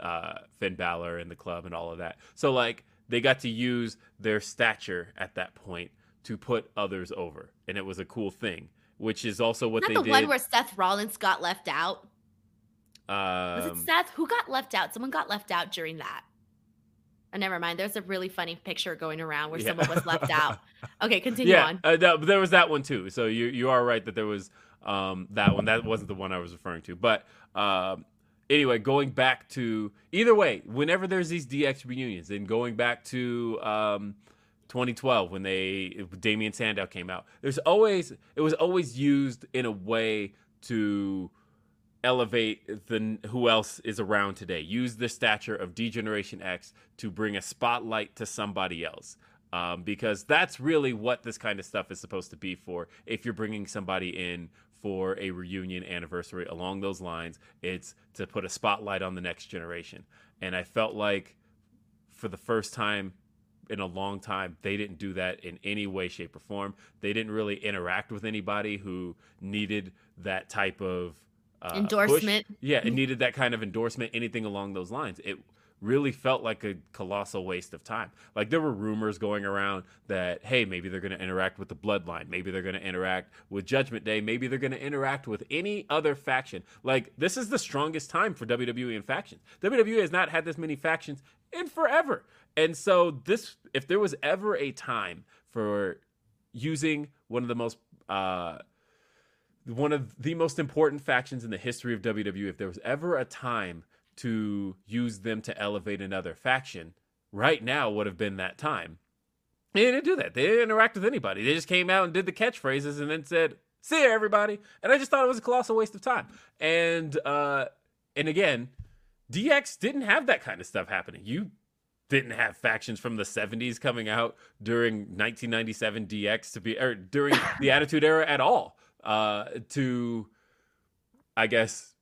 uh, Finn Balor and the club and all of that. So like they got to use their stature at that point to put others over, and it was a cool thing. Which is also what they the did. one where Seth Rollins got left out. Um, was it Seth? Who got left out? Someone got left out during that. Oh, never mind. There's a really funny picture going around where yeah. someone was left out. Okay, continue yeah, on. Uh, that, there was that one too. So you you are right that there was um, that one. That wasn't the one I was referring to. But um, anyway, going back to either way, whenever there's these DX reunions, and going back to um, 2012 when they Damien Sandow came out, there's always it was always used in a way to elevate the who else is around today. Use the stature of D Generation X to bring a spotlight to somebody else. Um, because that's really what this kind of stuff is supposed to be for. If you're bringing somebody in for a reunion anniversary along those lines, it's to put a spotlight on the next generation. And I felt like for the first time in a long time, they didn't do that in any way, shape, or form. They didn't really interact with anybody who needed that type of uh, endorsement. Push. Yeah, it needed that kind of endorsement, anything along those lines. It really felt like a colossal waste of time. Like there were rumors going around that hey, maybe they're going to interact with the Bloodline, maybe they're going to interact with Judgment Day, maybe they're going to interact with any other faction. Like this is the strongest time for WWE and factions. WWE has not had this many factions in forever. And so this if there was ever a time for using one of the most uh one of the most important factions in the history of WWE. If there was ever a time to use them to elevate another faction, right now would have been that time. They didn't do that. They didn't interact with anybody. They just came out and did the catchphrases and then said, "See you, everybody." And I just thought it was a colossal waste of time. And uh, and again, DX didn't have that kind of stuff happening. You didn't have factions from the 70s coming out during 1997 DX to be or during the Attitude Era at all uh, to, I guess,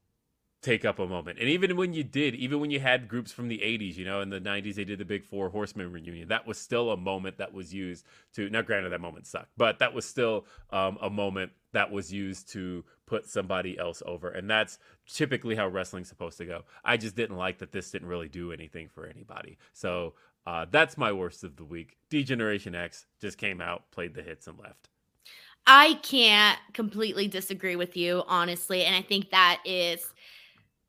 take up a moment. And even when you did, even when you had groups from the 80s, you know, in the 90s, they did the Big Four Horsemen reunion. That was still a moment that was used to, now granted, that moment sucked, but that was still um, a moment that was used to put somebody else over. And that's typically how wrestling's supposed to go. I just didn't like that this didn't really do anything for anybody. So uh, that's my worst of the week. D Generation X just came out, played the hits, and left. I can't completely disagree with you, honestly. And I think that is,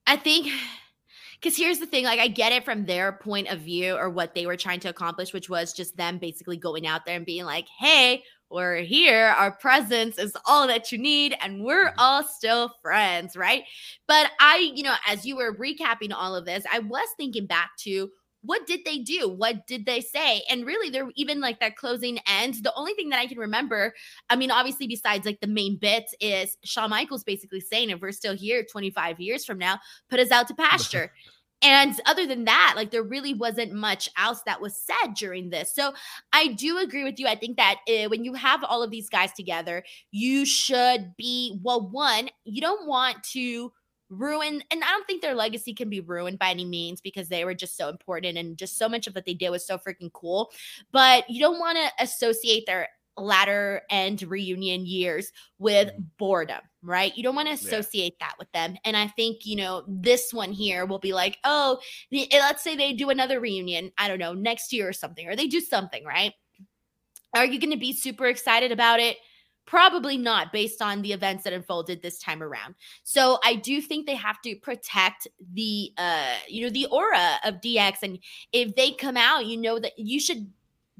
I think, because here's the thing like, I get it from their point of view or what they were trying to accomplish, which was just them basically going out there and being like, hey, we're here. Our presence is all that you need, and we're mm-hmm. all still friends, right? But I, you know, as you were recapping all of this, I was thinking back to what did they do? What did they say? And really, they're even like that closing end. The only thing that I can remember, I mean, obviously, besides like the main bits, is Shawn Michaels basically saying, if we're still here 25 years from now, put us out to pasture. And other than that, like there really wasn't much else that was said during this. So I do agree with you. I think that uh, when you have all of these guys together, you should be, well, one, you don't want to ruin and i don't think their legacy can be ruined by any means because they were just so important and just so much of what they did was so freaking cool. But you don't want to associate their latter end reunion years with mm-hmm. boredom right? You don't want to associate yeah. that with them. And i think you know this one here will be like oh eh, let's say they do another reunion i don't know next year or something or they do something right? Are you going to be super excited about it Probably not based on the events that unfolded this time around. So I do think they have to protect the uh you know the aura of DX and if they come out, you know that you should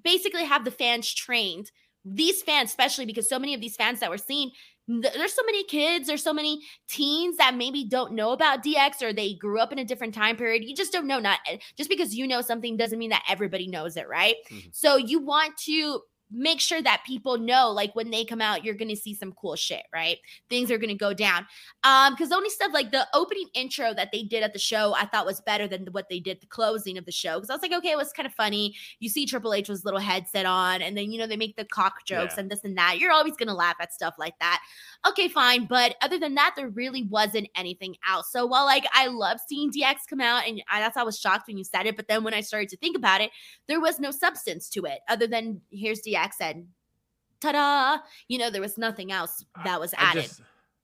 basically have the fans trained. These fans especially because so many of these fans that we're seeing there's so many kids, there's so many teens that maybe don't know about DX or they grew up in a different time period. You just don't know. Not eh, just because you know something doesn't mean that everybody knows it, right? Mm-hmm. So you want to make sure that people know like when they come out you're gonna see some cool shit right? Things are gonna go down. Um because only stuff like the opening intro that they did at the show i thought was better than what they did the closing of the show because i was like okay it was kind of funny. You see triple h with little headset on and then you know they make the cock jokes yeah. and this and that. You're always gonna laugh at stuff like that okay fine but other than that there really wasn't anything else so while like i love seeing dx come out and I, that's i was shocked when you said it but then when i started to think about it there was no substance to it other than here's dx accent. Ta-da! You know, there was nothing else that was added. I just,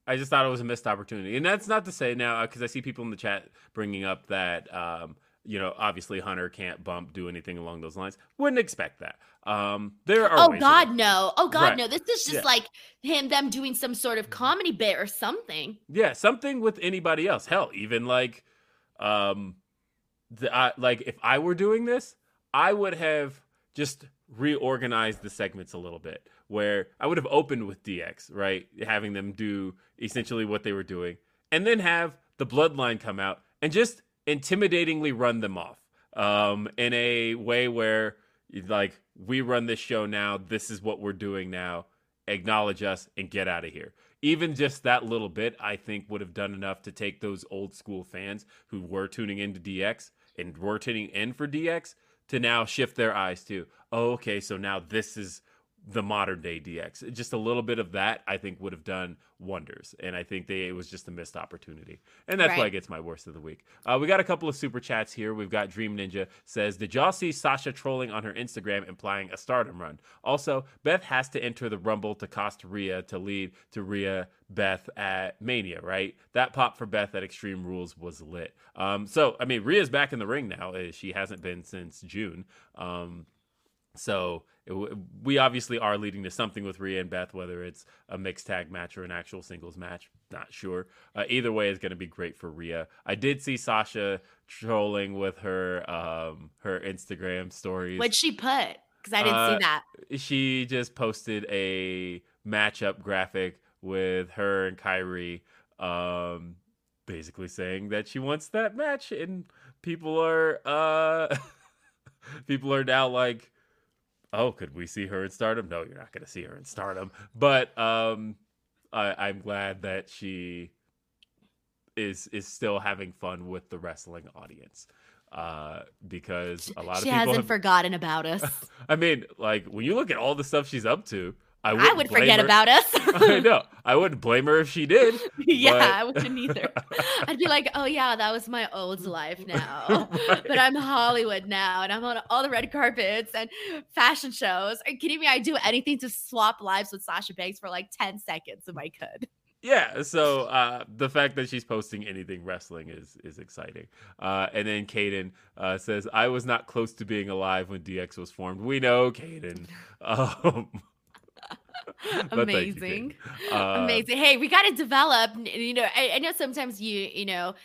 I just thought it was a missed opportunity, and that's not to say now because I see people in the chat bringing up that. Um, you know, obviously Hunter can't bump, do anything along those lines. Wouldn't expect that. Um, there are. Oh God, no! Oh God, right. no! This is just yeah. like him, them doing some sort of comedy bit or something. Yeah, something with anybody else. Hell, even like, um, the, uh, like if I were doing this, I would have just reorganized the segments a little bit where I would have opened with DX, right? Having them do essentially what they were doing, and then have the bloodline come out and just intimidatingly run them off um, in a way where, like, we run this show now, this is what we're doing now, acknowledge us and get out of here. even just that little bit, I think would have done enough to take those old school fans who were tuning into DX and were tuning in for DX to now shift their eyes to, oh, okay, so now this is the modern day DX. Just a little bit of that, I think, would have done wonders. And I think they it was just a missed opportunity. And that's right. why it gets my worst of the week. Uh, we got a couple of super chats here. We've got Dream Ninja says, Did y'all see Sasha trolling on her Instagram implying a stardom run? Also, Beth has to enter the Rumble to cost Rhea to lead to Rhea Beth at Mania, right? That pop for Beth at Extreme Rules was lit. Um, so, I mean, Rhea's back in the ring now. She hasn't been since June. Um, so it, we obviously are leading to something with Rhea and Beth, whether it's a mixed tag match or an actual singles match. Not sure. Uh, either way is going to be great for Rhea. I did see Sasha trolling with her um, her Instagram stories. What'd she put? Because I didn't uh, see that. She just posted a matchup graphic with her and Kairi, um, basically saying that she wants that match, and people are uh, people are now like oh, could we see her in Stardom? No, you're not going to see her in Stardom. But um, I, am glad that she is is still having fun with the wrestling audience. Uh, because a lot she of people hasn't have, forgotten about us. I mean, like when you look at all the stuff she's up to, I, I would forget her. about us. I know. I wouldn't blame her if she did. yeah, but... I wouldn't either. I'd be like, oh yeah, that was my old life now. right. But I'm Hollywood now and I'm on all the red carpets and fashion shows. Are you kidding me? I'd do anything to swap lives with Sasha Banks for like 10 seconds if I could. Yeah, so uh, the fact that she's posting anything wrestling is is exciting. Uh, and then Caden uh, says, "I was not close to being alive when DX was formed." We know, Caden. Um, Amazing. Uh, Amazing. Hey, we got to develop, you know, I, I know sometimes you, you know,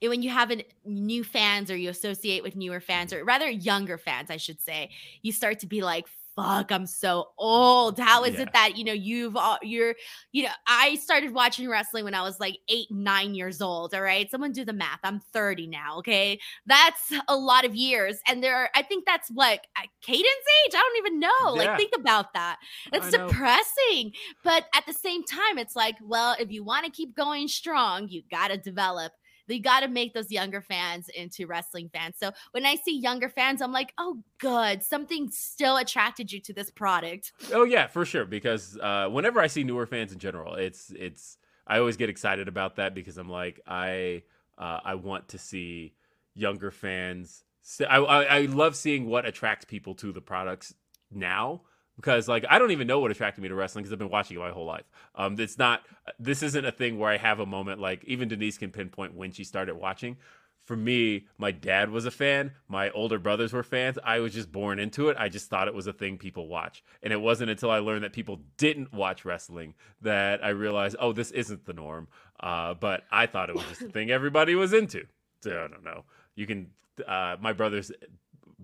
when you have an, new fans or you associate with newer fans or rather younger fans, I should say, you start to be like, fuck, I'm so old. How is yeah. it that, you know, you've, you're, you know, I started watching wrestling when I was like eight, nine years old. All right. Someone do the math. I'm 30 now. Okay. That's a lot of years. And there are, I think that's what Caden's age. I don't even know. Yeah. Like, think about that. It's depressing. But at the same time, it's like, well, if you want to keep going strong, you got to develop they got to make those younger fans into wrestling fans. So when I see younger fans, I'm like, oh, good. Something still attracted you to this product. Oh, yeah, for sure. Because uh, whenever I see newer fans in general, it's, it's, I always get excited about that because I'm like, I, uh, I want to see younger fans. I, I, I love seeing what attracts people to the products now because like I don't even know what attracted me to wrestling because I've been watching it my whole life. Um, it's not. This isn't a thing where I have a moment like even Denise can pinpoint when she started watching. For me, my dad was a fan. My older brothers were fans. I was just born into it. I just thought it was a thing people watch, and it wasn't until I learned that people didn't watch wrestling that I realized, oh, this isn't the norm. Uh, but I thought it was just a thing everybody was into. So, I don't know. You can. Uh, my brothers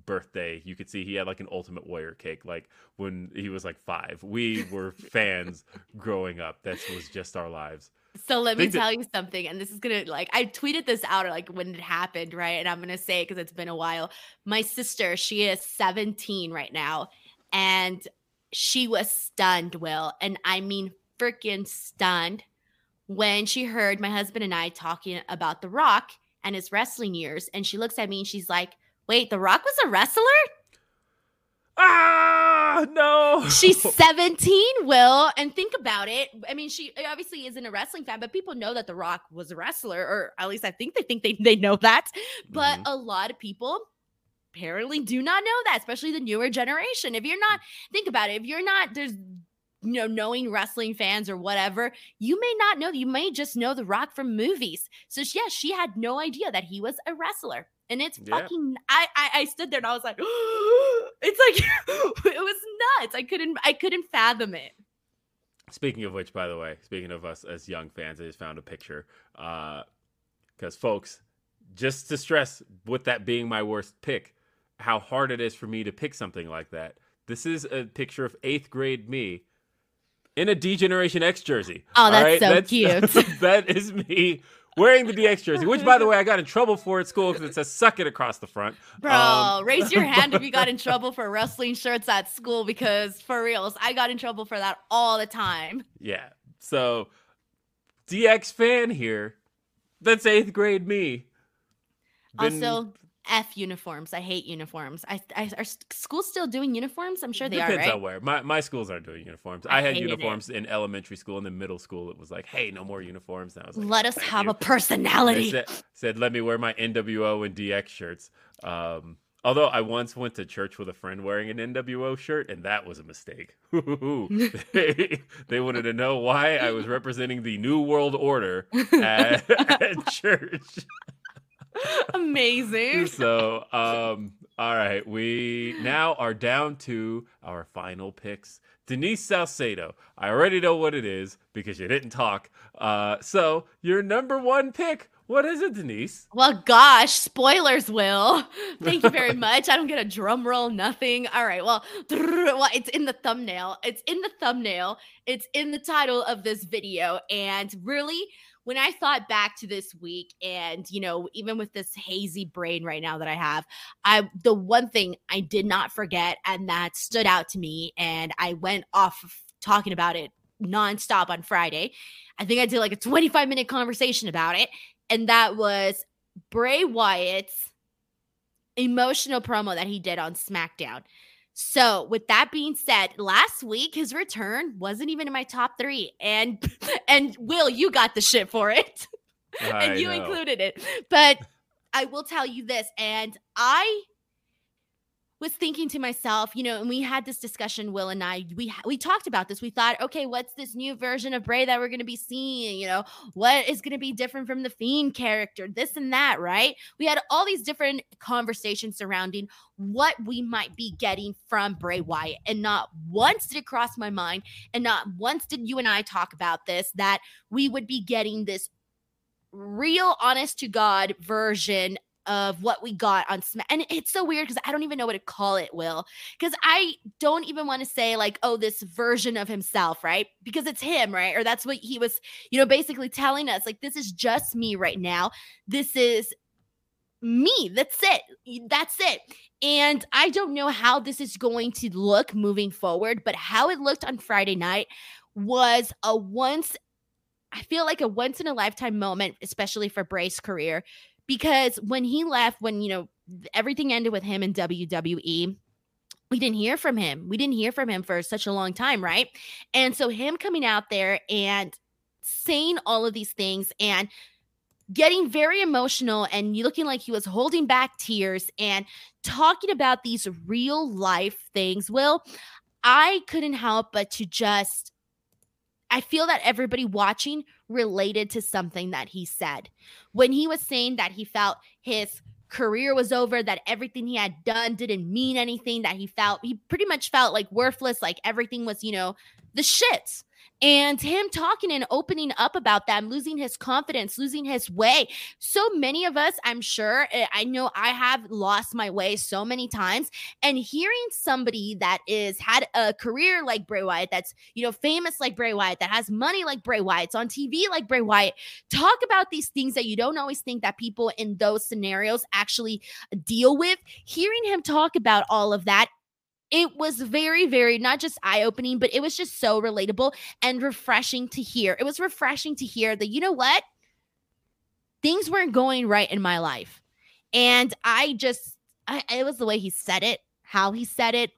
birthday, you could see he had like an Ultimate Warrior cake, like when he was like five. We were fans growing up. That was just our lives. So let me tell that- you something, and this is gonna like I tweeted this out like when it happened, right? And I'm gonna say it because it's been a while. My sister, she is 17 right now, and she was stunned, Will, and I mean freaking stunned when she heard my husband and I talking about The Rock and his wrestling years, and she looks at me and she's like, Wait, The Rock was a wrestler? Ah, no. She's 17, Will. And think about it. I mean, she obviously isn't a wrestling fan, but people know that The Rock was a wrestler, or at least I think they think they, they know that. But mm-hmm. a lot of people apparently do not know that, especially the newer generation. If you're not, think about it. If you're not, there's you know, knowing wrestling fans or whatever, you may not know. You may just know The Rock from movies. So, yes, yeah, she had no idea that he was a wrestler and it's yeah. fucking I, I, I stood there and i was like it's like it was nuts i couldn't i couldn't fathom it speaking of which by the way speaking of us as young fans i just found a picture uh because folks just to stress with that being my worst pick how hard it is for me to pick something like that this is a picture of eighth grade me in a D Generation X jersey. Oh, that's right? so that's, cute. that is me wearing the DX jersey, which by the way I got in trouble for at school because it says "suck it" across the front. Bro, um, raise your hand if you got in trouble for wrestling shirts at school because for reals, I got in trouble for that all the time. Yeah. So DX fan here. That's eighth grade me. Been, also, F uniforms. I hate uniforms. I, I are schools still doing uniforms? I'm sure they depends are. Depends on where. My my schools aren't doing uniforms. I, I had uniforms it. in elementary school and then middle school. It was like, hey, no more uniforms. And I was like, let us have you. a personality. Said, said, let me wear my NWO and DX shirts. Um, although I once went to church with a friend wearing an NWO shirt, and that was a mistake. they, they wanted to know why I was representing the New World Order at, at church. Amazing. So, um, all right, we now are down to our final picks. Denise Salcedo. I already know what it is because you didn't talk. Uh, so your number one pick. What is it, Denise? Well, gosh, spoilers, Will. Thank you very much. I don't get a drum roll, nothing. All right. Well, well, it's in the thumbnail. It's in the thumbnail. It's in the title of this video. And really, when I thought back to this week and, you know, even with this hazy brain right now that I have, I the one thing I did not forget and that stood out to me and I went off of talking about it nonstop on Friday. I think I did like a 25 minute conversation about it. And that was Bray Wyatt's emotional promo that he did on SmackDown. So, with that being said, last week his return wasn't even in my top 3 and and Will, you got the shit for it. and you know. included it. But I will tell you this and I was thinking to myself, you know, and we had this discussion, Will and I, we we talked about this. We thought, okay, what's this new version of Bray that we're going to be seeing? You know, what is going to be different from the Fiend character? This and that, right? We had all these different conversations surrounding what we might be getting from Bray Wyatt, and not once did it cross my mind, and not once did you and I talk about this that we would be getting this real honest to God version of what we got on Smack. And it's so weird because I don't even know what to call it, Will. Because I don't even want to say, like, oh, this version of himself, right? Because it's him, right? Or that's what he was, you know, basically telling us. Like, this is just me right now. This is me. That's it. That's it. And I don't know how this is going to look moving forward, but how it looked on Friday night was a once I feel like a once in a lifetime moment, especially for Bray's career, because when he left, when you know everything ended with him in WWE, we didn't hear from him. We didn't hear from him for such a long time, right? And so him coming out there and saying all of these things and getting very emotional and looking like he was holding back tears and talking about these real life things. Well, I couldn't help but to just I feel that everybody watching related to something that he said. When he was saying that he felt his career was over, that everything he had done didn't mean anything, that he felt he pretty much felt like worthless, like everything was, you know, the shits and him talking and opening up about that, losing his confidence losing his way. So many of us i'm sure eh, i know i have lost my way so many times and hearing somebody that is had a career like bray wyatt that's you know famous like bray wyatt that has money like bray wyatt's on tv like bray wyatt talk about these things that you don't always think that people in those scenarios actually deal with. Hearing him talk about all of that it was very, very not just eye opening, but it was just so relatable and refreshing to hear. It was refreshing to hear that, you know what? Things weren't going right in my life. And I just, I, it was the way he said it, how he said it,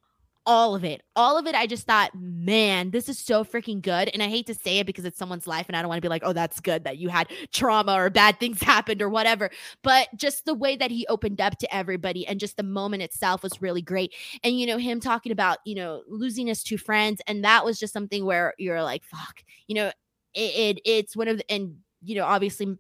all of it. All of it, I just thought, man, this is so freaking good. And I hate to say it because it's someone's life and I don't want to be like, oh, that's good that you had trauma or bad things happened or whatever. But just the way that he opened up to everybody and just the moment itself was really great. And, you know, him talking about, you know, losing his two friends. And that was just something where you're like, fuck, you know, it, it it's one of the, and, you know, obviously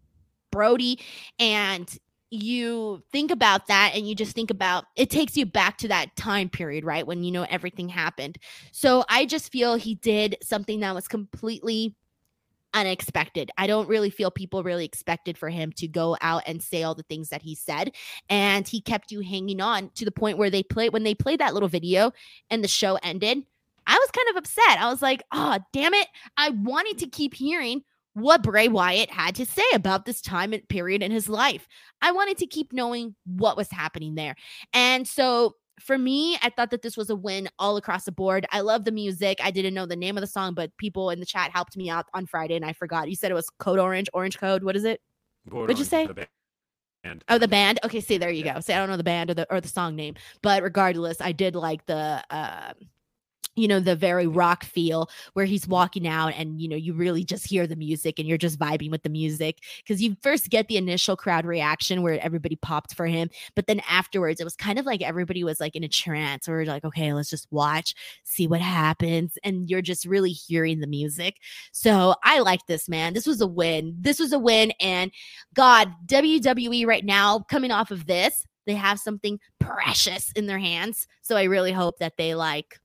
Brody and you think about that and you just think about it takes you back to that time period right when you know everything happened. So i just feel he did something that was completely unexpected. I don't really feel people really expected for him to go out and say all the things that he said and he kept you hanging on to the point where they played when they played that little video and the show ended i was kind of upset. I was like oh damn it. I wanted to keep hearing what Bray Wyatt had to say about this time and period in his life. I wanted to keep knowing what was happening there. And so for me, I thought that this was a win all across the board. I love the music. I didn't know the name of the song, but people in the chat helped me out on Friday and I forgot. You said it was Code Orange, Orange Code. What is it? What'd you say? The band. Oh, the band. Okay, see, there you go. See, I don't know the band or the or the song name, but regardless, I did like the uh, you know the very mm-hmm. rock feel where he's walking out and you know you really just hear the music and you're just vibing with the music. Because you first get the initial crowd reaction where everybody popped for him but then afterwards it was kind of like everybody was like in a trance or like okay let's just watch see what happens and you're just really hearing the music. So i like this man. This was a win. This was a win and god wwe right now coming off of this they have something precious in their hands. So i really hope that they like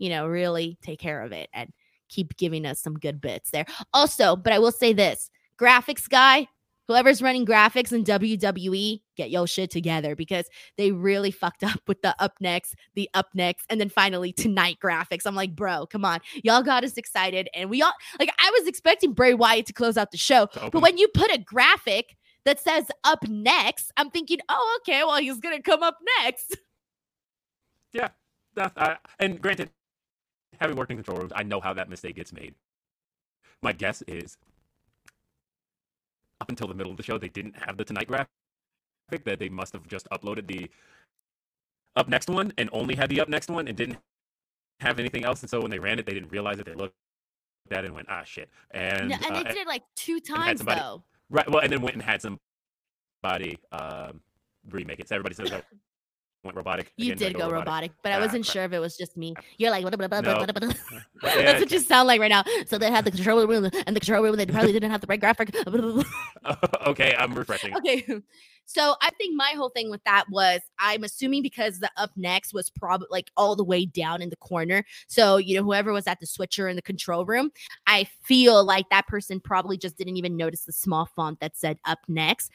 you know, really take care of it and keep giving us some good bits there. Also, but I will say this graphics guy, whoever's running graphics in WWE, get your shit together because they really fucked up with the up next, the up next, and then finally tonight graphics. I'm like, bro, come on. Y'all got us excited. And we all, like, I was expecting Bray Wyatt to close out the show. But when you put a graphic that says up next, I'm thinking, oh, okay, well, he's going to come up next. Yeah. That, uh, and granted, having worked in control rooms, I know how that mistake gets made. My guess is up until the middle of the show, they didn't have the tonight graphic, that they must have just uploaded the up next one and only had the up next one and didn't have anything else. And so when they ran it, they didn't realize it. They looked at it and went, ah, shit. And, no, and they uh, did it like two times, somebody, though. Right. Well, and then went and had somebody um, remake it. So everybody says that went robotic. You Again, did go robotic, robotic but I Ah, wasn't sure if it was just me. You're like, No. that's what you sound like right now. So they had the control room, and the control room, they probably didn't have the right graphic. okay, I'm refreshing. okay. So I think my whole thing with that was I'm assuming because the up next was probably like all the way down in the corner. So, you know, whoever was at the switcher in the control room, I feel like that person probably just didn't even notice the small font that said up next.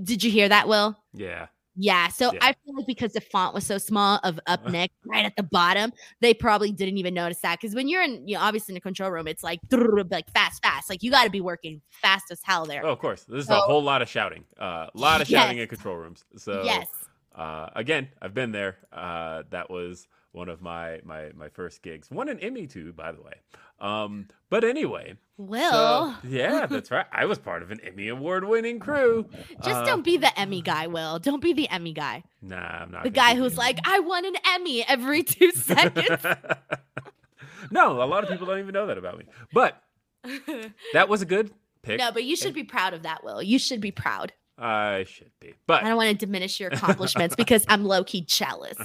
Did you hear that, Will? Yeah. Yeah. So Yeah. I feel like because the font was so small of up next, right at the bottom, they probably didn't even notice that. Because when you're in, you know, obviously in the control room, it's like, like fast, fast. Like you got to be working fast as hell there. Oh, of course. This is So- a whole lot of shouting. A uh, lot of shouting Yes. in control rooms. So yes. uh, again, I've been there. Uh, that was one of my my my first gigs. Won an Emmy too, by the way. Um, but anyway, Will. so, yeah, that's right. I was part of an Emmy award winning crew. Just Uh, don't be the Emmy guy, Will. Don't be the Emmy guy. Nah, I'm not The guy who's like, I won an Emmy every two seconds. no, a lot of people don't even know that about me. But that was a good pick. no, but you should be proud of that, Will. You should be proud. I should be. But I don't want to diminish your accomplishments because I'm low key jealous.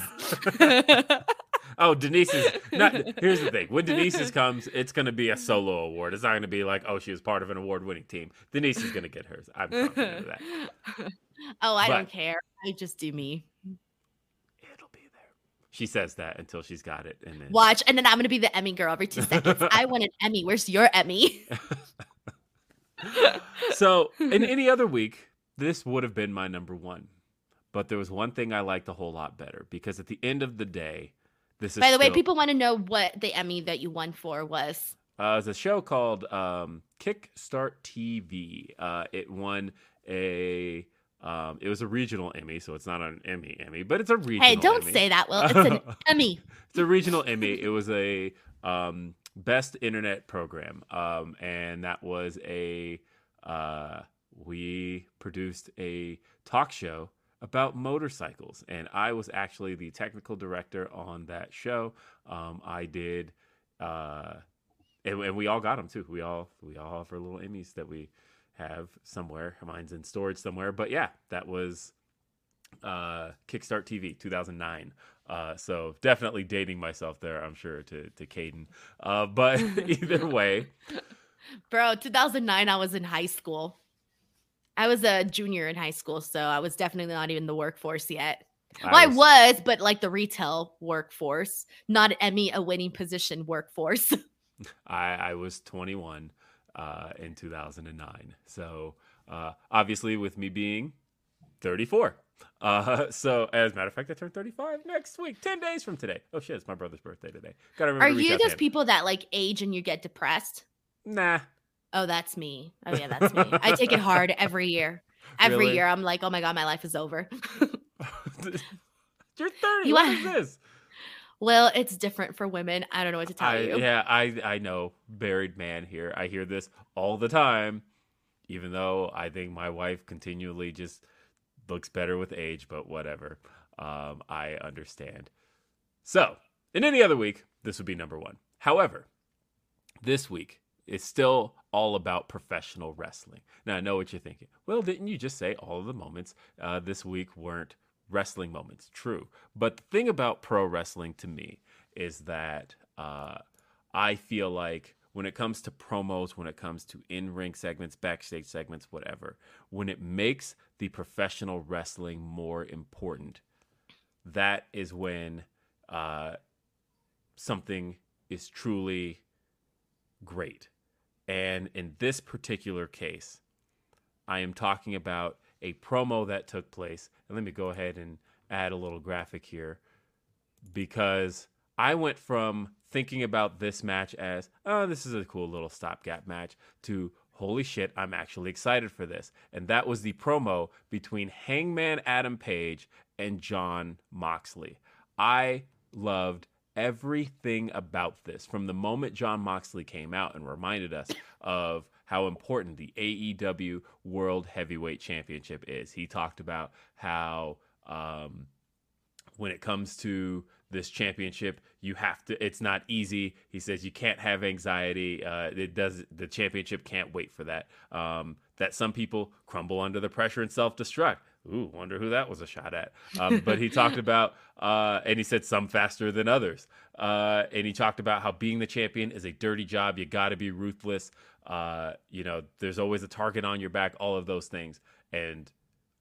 Oh, Denise's not here's the thing. When Denise's comes, it's gonna be a solo award. It's not gonna be like, oh, she was part of an award winning team. Denise is gonna get hers. I'm confident of that. oh, I don't care. I just do me. It'll be there. She says that until she's got it. And then Watch, and then I'm gonna be the Emmy girl every two seconds. I want an Emmy. Where's your Emmy? so in any other week, this would have been my number one. But there was one thing I liked a whole lot better because at the end of the day, this is By the way, people want to know what the Emmy that you won for was. Uh, it's a show called um, Kickstart TV. Uh, it won a. Um, it was a regional Emmy, so it's not an Emmy Emmy, but it's a regional. Hey, don't Emmy. say that, Will. It's an Emmy. It's a regional Emmy. It was a um, best internet program, um, and that was a. Uh, we produced a talk show about motorcycles, and I was actually the technical director on that show. Um, I did. Uh, and, and we all got them too. We all we all have our little Emmys that we have somewhere. Mine's in storage somewhere. But yeah, that was uh, Kickstart TV 2009. Uh, so definitely dating myself there, I'm sure to to Caden. Uh, but either way, Bro, 2009, I was in high school. I was a junior in high school, so I was definitely not even the workforce yet. Well, I was, but like the retail workforce, not Emmy a winning position workforce. I, I was 21 uh, in 2009. So uh, obviously, with me being 34. Uh, so as a matter of fact, I turned 35 next week, 10 days from today. Oh shit, it's my brother's birthday today. Gotta remember. Are to you those people that like age and you get depressed? Nah. Oh, that's me. Oh yeah, that's me. I take it hard every year. Every Really? year, I'm like, oh my god, my life is over. You're 30. You what is this? Well, it's different for women. I don't know what to tell I, you. Yeah, I I know. Buried man here. I hear this all the time. Even though I think my wife continually just looks better with age, but whatever. Um, I understand. So, in any other week, this would be number one. However, this week is still all about professional wrestling. Now, I know what you're thinking. Well, didn't you just say all of the moments uh, this week weren't wrestling moments? True. But the thing about pro wrestling to me is that uh, I feel like when it comes to promos, when it comes to in ring segments, backstage segments, whatever, when it makes the professional wrestling more important, that is when uh, something is truly great. And in this particular case, I am talking about a promo that took place. And let me go ahead and add a little graphic here because I went from thinking about this match as, oh, this is a cool little stopgap match, to holy shit, I'm actually excited for this. And that was the promo between Hangman Adam Page and Jon Moxley. I loved everything about this from the moment Jon Moxley came out and reminded us of how important the AEW World Heavyweight Championship is. He talked about how um, when it comes to this championship you have to it's not easy. He says you can't have anxiety. Uh, it does the championship can't wait for that. Um, that some people crumble under the pressure and self-destruct ooh wonder who that was a shot at. Um, but he talked about uh, and he said some faster than others. Uh, and he talked about how being the champion is a dirty job. You got to be ruthless. Uh, you know there's always a target on your back all of those things. And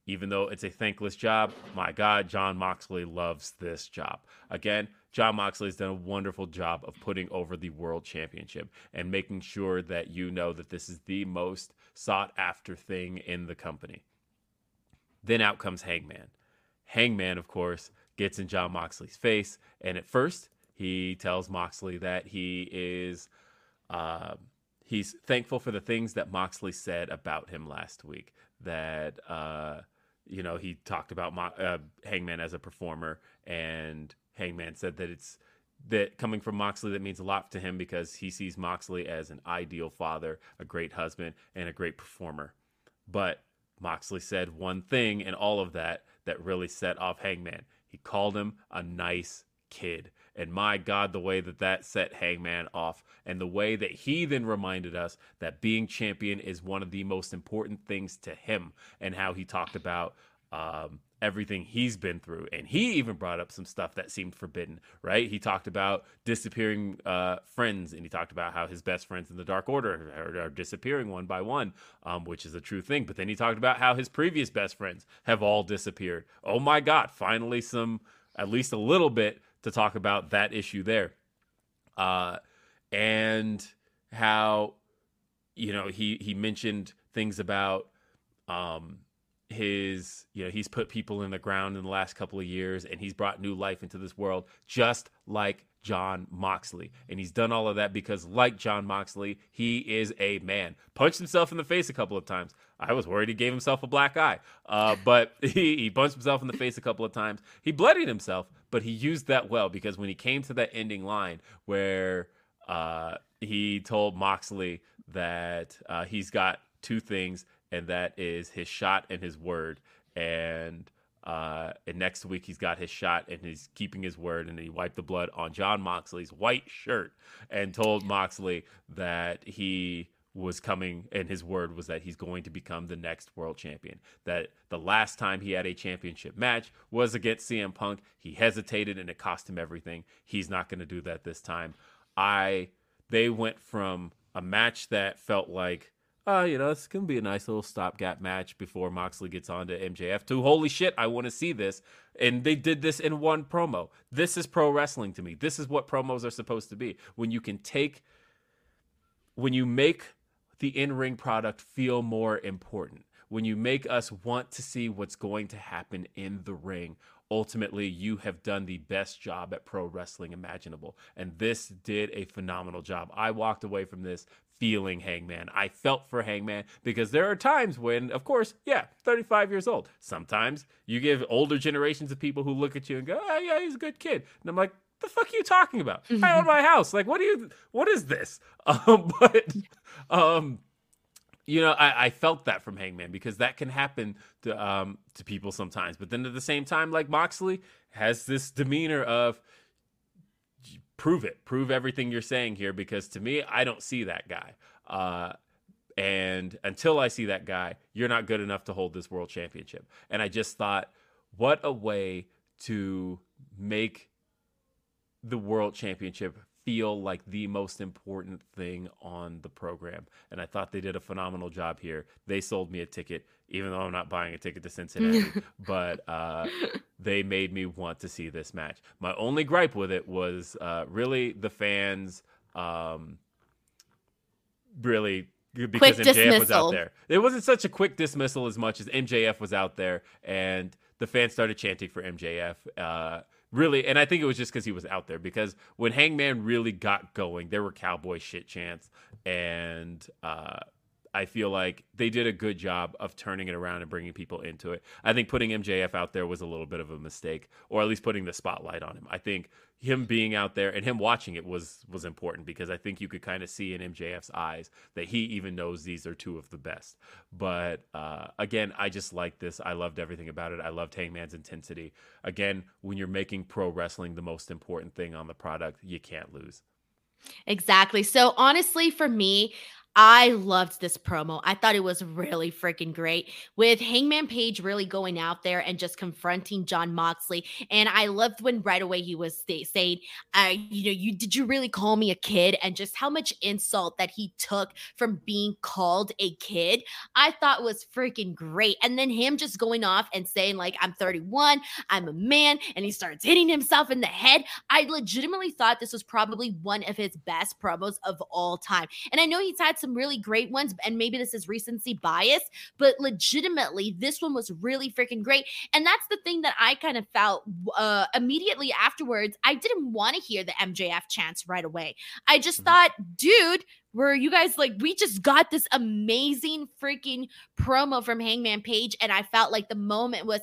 even though it's a thankless job, my God, Jon Moxley loves this job. Again, Jon Moxley has done a wonderful job of putting over the world championship and making sure that you know that this is the most sought after thing in the company. Then out comes Hangman. Hangman, of course, gets in Jon Moxley's face, and at first he tells Moxley that he is. Uh, he's thankful for the things that Moxley said about him last week. That uh, you know, he talked about Mo- uh, Hangman as a performer, and Hangman said that it's that coming from Moxley that means a lot to him because he sees Moxley as an ideal father, a great husband, and a great performer. But Moxley said one thing in all of that that really set off Hangman. He called him a nice kid. And my God, the way that that set Hangman off, and the way that he then reminded us that being champion is one of the most important things to him, and how he talked about um, everything he's been through. And he even brought up some stuff that seemed forbidden, right? He talked about disappearing uh, friends, and he talked about how his best friends in the Dark Order are, are disappearing one by one, um, which is a true thing. But then he talked about how his previous best friends have all disappeared. Oh my God, finally, some, at least a little bit to talk about that issue there. Uh, and how, you know, he, he mentioned things about um, his, you know, he's put people in the ground in the last couple of years and he's brought new life into this world, just like Jon Moxley. And he's done all of that because, like Jon Moxley, he is a man. Punched himself in the face a couple of times. I was worried he gave himself a black eye, uh, but he, he punched himself in the face a couple of times. He bloodied himself, but he used that well because when he came to that ending line where uh, he told Moxley that uh, he's got two things, and that is his shot and his word. And uh, and next week he's got his shot and he's keeping his word and he wiped the blood on Jon Moxley's white shirt and told Moxley that he was coming and his word was that he's going to become the next world champion. That the last time he had a championship match was against CM Punk. He hesitated and it cost him everything. He's not going to do that this time. I they went from a match that felt like uh, you know, it's gonna be a nice little stopgap match before Moxley gets on to MJF. To holy shit, I want to see this. And they did this in one promo. This is pro wrestling to me. This is what promos are supposed to be. When you can take, when you make the in ring product feel more important. When you make us want to see what's going to happen in the ring, ultimately you have done the best job at pro wrestling imaginable. And this did a phenomenal job. I walked away from this feeling Hangman. I felt for Hangman because there are times when, of course, yeah, 35 years old. Sometimes you give older generations of people who look at you and go, oh, yeah, he's a good kid. And I'm like, the fuck are you talking about? I own my house. Like, what do you, what is this? Um, but, um, you know, I, I, felt that from Hangman because that can happen to um to people sometimes. But then at the same time, like Moxley has this demeanor of prove it, prove everything you're saying here, because to me, I don't see that guy. Uh, and until I see that guy, you're not good enough to hold this world championship. And I just thought, what a way to make the world championship feel like the most important thing on the program. And I thought they did a phenomenal job here. They sold me a ticket, even though I'm not buying a ticket to Cincinnati, but uh, they made me want to see this match. My only gripe with it was uh, really the fans. Um, really because quick MJF dismissal. was out there. It wasn't such a quick dismissal as much as MJF was out there and the fans started chanting for MJF. Uh, really, and I think it was just because he was out there. Because when Hangman really got going, there were cowboy shit chants, and uh, I feel like they did a good job of turning it around and bringing people into it. I think putting MJF out there was a little bit of a mistake, or at least putting the spotlight on him. I think him being out there and him watching it was was important because I think you could kind of see in MJF's eyes that he even knows these are two of the best. But uh, again, I just like this. I loved everything about it. I loved Hangman's intensity. Again, when you're making pro wrestling the most important thing on the product, you can't lose. Exactly. So honestly, for me, I loved this promo. I thought it was really freaking great with Hangman Page really going out there and just confronting Jon Moxley. And I loved when right away he was saying, uh, you know, you did you really call me a kid? And just how much insult that he took from being called a kid. I thought was freaking great. And then him just going off and saying, like, I'm 31, I'm a man, and he starts hitting himself in the head. I legitimately thought this was probably one of his best promos of all time. And I know he's had some some really great ones, and maybe this is recency bias, but legitimately, this one was really freaking great. And that's the thing that I kind of felt uh, immediately afterwards. I didn't want to hear the MJF chants right away. I just mm-hmm. thought, dude, were you guys like we just got this amazing freaking promo from Hangman Page and I felt like the moment was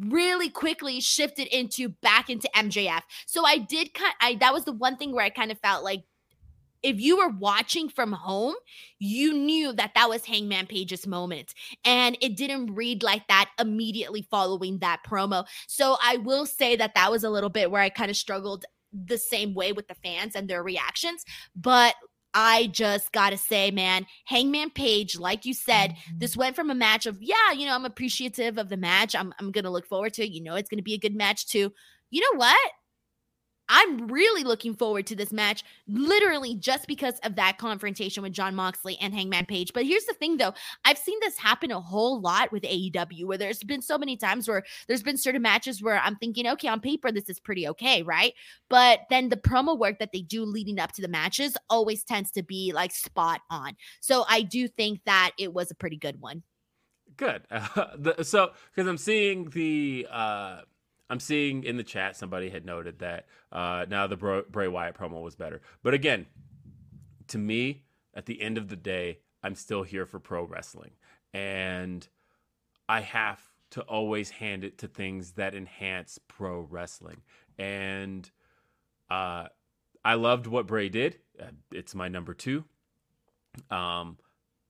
really quickly shifted into back into MJF. So I did kind I that was the one thing where I kind of felt like if you were watching from home, you knew that that was Hangman Page's moment. And it didn't read like that immediately following that promo. So I will say that that was a little bit where I kind of struggled the same way with the fans and their reactions. But I just gotta say, man, Hangman Page, like you said, mm-hmm. this went from a match of, yeah, you know, I'm appreciative of the match. I'm, I'm gonna look forward to it. You know, it's gonna be a good match too. You know what? I'm really looking forward to this match, literally just because of that confrontation with Jon Moxley and Hangman Page. But here's the thing, though I've seen this happen a whole lot with AEW, where there's been so many times where there's been certain matches where I'm thinking, okay, on paper, this is pretty okay, right? But then the promo work that they do leading up to the matches always tends to be like spot on. So I do think that it was a pretty good one. Good. Uh, the, so, because I'm seeing the. uh I'm seeing in the chat somebody had noted that uh, now the Bray Wyatt promo was better. But again, to me, at the end of the day, I'm still here for pro wrestling. And I have to always hand it to things that enhance pro wrestling. And uh, I loved what Bray did. Uh, it's my number two. Um,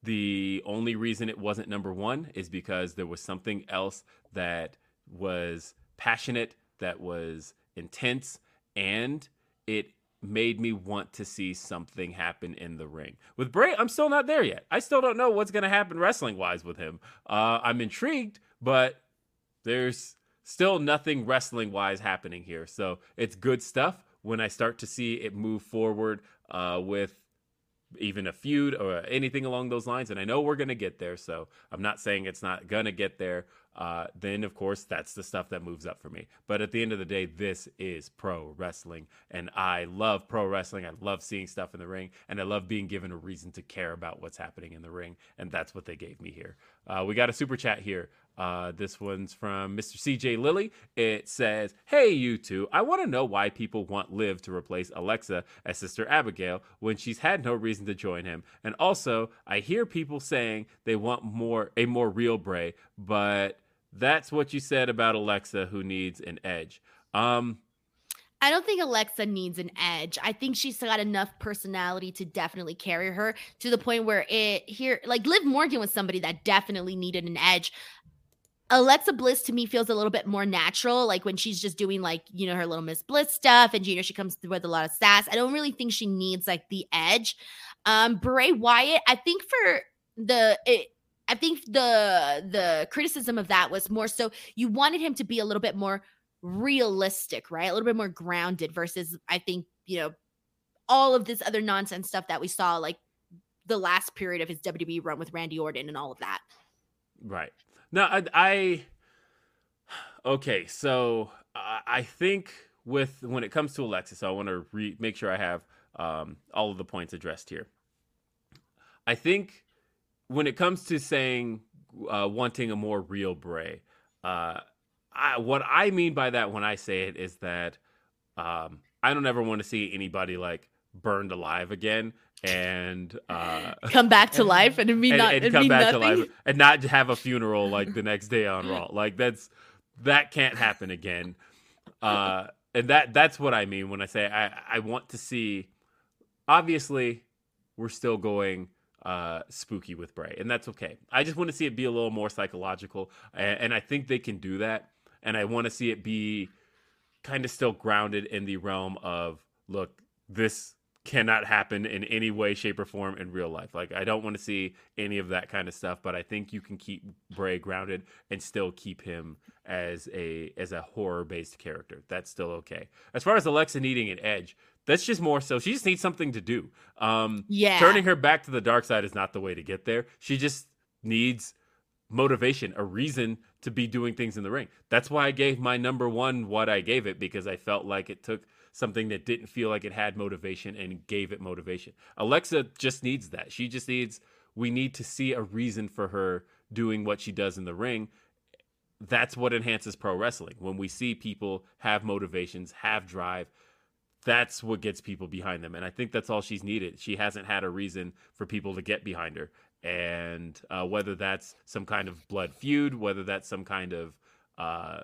the only reason it wasn't number one is because there was something else that was passionate, that was intense, and it made me want to see something happen in the ring. With Bray, I'm still not there yet. I still don't know what's going to happen wrestling wise with him. Uh, I'm intrigued, but there's still nothing wrestling wise happening here. So it's good stuff when I start to see it move forward uh, with even a feud or anything along those lines. And I know we're going to get there. So I'm not saying it's not going to get there. Uh, then, of course, that's the stuff that moves up for me. But at the end of the day, this is pro wrestling. And I love pro wrestling. I love seeing stuff in the ring. And I love being given a reason to care about what's happening in the ring. And that's what they gave me here. Uh, we got a super chat here. Uh, this one's from Mr. CJ Lilly. It says, Hey, you two, I want to know why people want Liv to replace Alexa as Sister Abigail when she's had no reason to join him. And also, I hear people saying they want more a more real Bray, but that's what you said about Alexa, who needs an edge. Um, I don't think Alexa needs an edge. I think she's got enough personality to definitely carry her to the point where it here, like Liv Morgan was somebody that definitely needed an edge. Alexa Bliss to me feels a little bit more natural, like when she's just doing like you know her little Miss Bliss stuff, and you know she comes through with a lot of sass. I don't really think she needs like the edge. Um, Bray Wyatt, I think for the it, I think the the criticism of that was more so you wanted him to be a little bit more realistic, right? A little bit more grounded versus I think, you know, all of this other nonsense stuff that we saw like the last period of his WWE run with Randy Orton and all of that. Right. Now, I, I okay, so I think with when it comes to Alexis, I want to re- make sure I have um, all of the points addressed here. I think when it comes to saying uh, wanting a more real Bray, uh, I, what I mean by that when I say it is that um, I don't ever want to see anybody like burned alive again and uh, come back to life and mean and, not and and come back nothing. to life and not have a funeral like the next day on Raw. Like that's that can't happen again. Uh, and that that's what I mean when I say I I want to see. Obviously, we're still going uh, spooky with Bray, and that's okay. I just want to see it be a little more psychological, and, and I think they can do that. And I want to see it be kind of still grounded in the realm of look, this cannot happen in any way, shape, or form in real life. Like I don't want to see any of that kind of stuff, but I think you can keep Bray grounded and still keep him as a as a horror based character. That's still okay. As far as Alexa needing an edge, that's just more so she just needs something to do. Um Yeah. turning her back to the dark side is not the way to get there. She just needs motivation, a reason to be doing things in the ring. That's why I gave my number one what I gave it because I felt like it took something that didn't feel like it had motivation and gave it motivation. Alexa just needs that. She just needs, we need to see a reason for her doing what she does in the ring. That's what enhances pro wrestling. When we see people have motivations, have drive, that's what gets people behind them. And I think that's all she's needed. She hasn't had a reason for people to get behind her. And uh, whether that's some kind of blood feud, whether that's some kind of uh,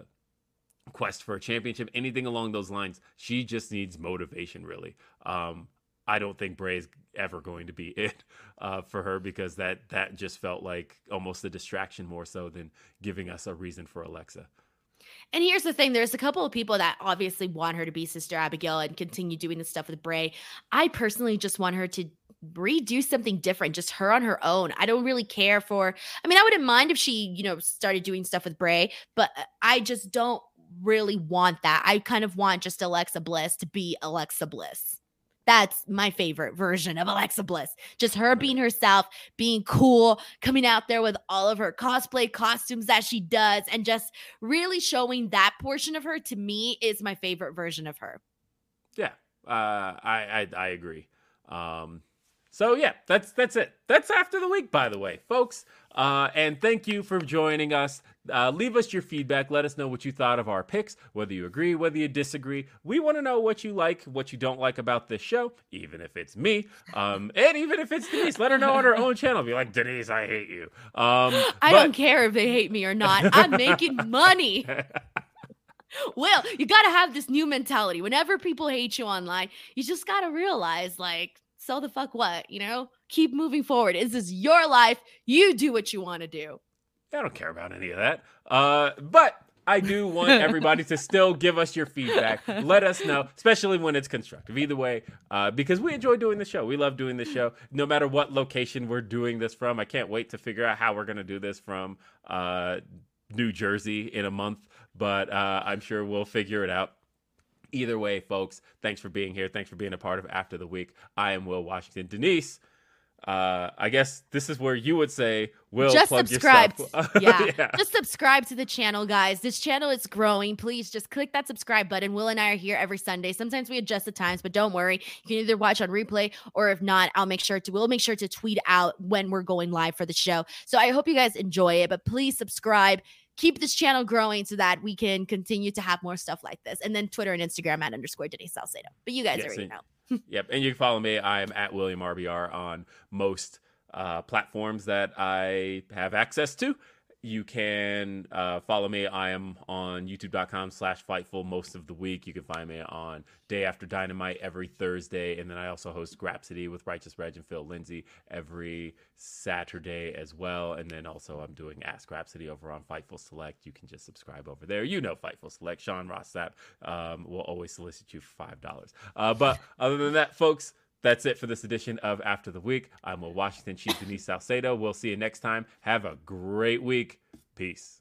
quest for a championship, anything along those lines, she just needs motivation, really. Um, I don't think Bray is ever going to be it uh, for her because that that just felt like almost a distraction more so than giving us a reason for Alexa. And here's the thing there's a couple of people that obviously want her to be Sister Abigail and continue doing this stuff with Bray. I personally just want her to redo something different, just her on her own. I don't really care for, I mean, I wouldn't mind if she, you know, started doing stuff with Bray, but I just don't really want that. I kind of want just Alexa Bliss to be Alexa Bliss. That's my favorite version of Alexa Bliss. Just her being herself, being cool, coming out there with all of her cosplay costumes that she does, and just really showing that portion of her to me is my favorite version of her. Yeah, uh, I, I I agree. Um, so yeah, that's that's it. That's after the week, by the way, folks. Uh, and thank you for joining us. Uh, leave us your feedback. Let us know what you thought of our picks, whether you agree, whether you disagree. We want to know what you like, what you don't like about this show, even if it's me, um, and even if it's Denise. Let her know on her own channel. Be like, Denise, I hate you. Um, I but- don't care if they hate me or not. I'm making money. Well, you got to have this new mentality. Whenever people hate you online, you just got to realize, like, so the fuck what, you know? Keep moving forward. This is your life. You do what you want to do. I don't care about any of that. Uh, but I do want everybody to still give us your feedback. Let us know, especially when it's constructive. Either way, uh, because we enjoy doing the show. We love doing the show, no matter what location we're doing this from. I can't wait to figure out how we're going to do this from uh, New Jersey in a month, but uh, I'm sure we'll figure it out. Either way, folks, thanks for being here. Thanks for being a part of After the Week. I am Will Washington. Denise, uh, I guess this is where you would say, "Will just plug subscribe. yourself." yeah. yeah. just subscribe to the channel, guys. This channel is growing. Please just click that subscribe button. Will and I are here every Sunday. Sometimes we adjust the times, but don't worry. You can either watch on replay or if not, I'll make sure to. We'll make sure to tweet out when we're going live for the show. So I hope you guys enjoy it. But please subscribe keep this channel growing so that we can continue to have more stuff like this. And then Twitter and Instagram at underscore Denise Salcedo. But you guys yes, already know yep. And you can follow me. I'm at William RBR on most uh, platforms that I have access to you can uh, follow me. I am on youtube.com slash fightful most of the week. You can find me on Day After Dynamite every Thursday. And then I also host Grapsody with Righteous Reg and Phil Lindsay every Saturday as well. And then also I'm doing Ask Grapsody over on Fightful Select. You can just subscribe over there. You know Fightful Select. Sean Ross Sapp um, will always solicit you for $5. Uh, but other than that, folks, that's it for this edition of After the Week. I'm Will Washington, Chief Denise Salcedo. We'll see you next time. Have a great week. Peace.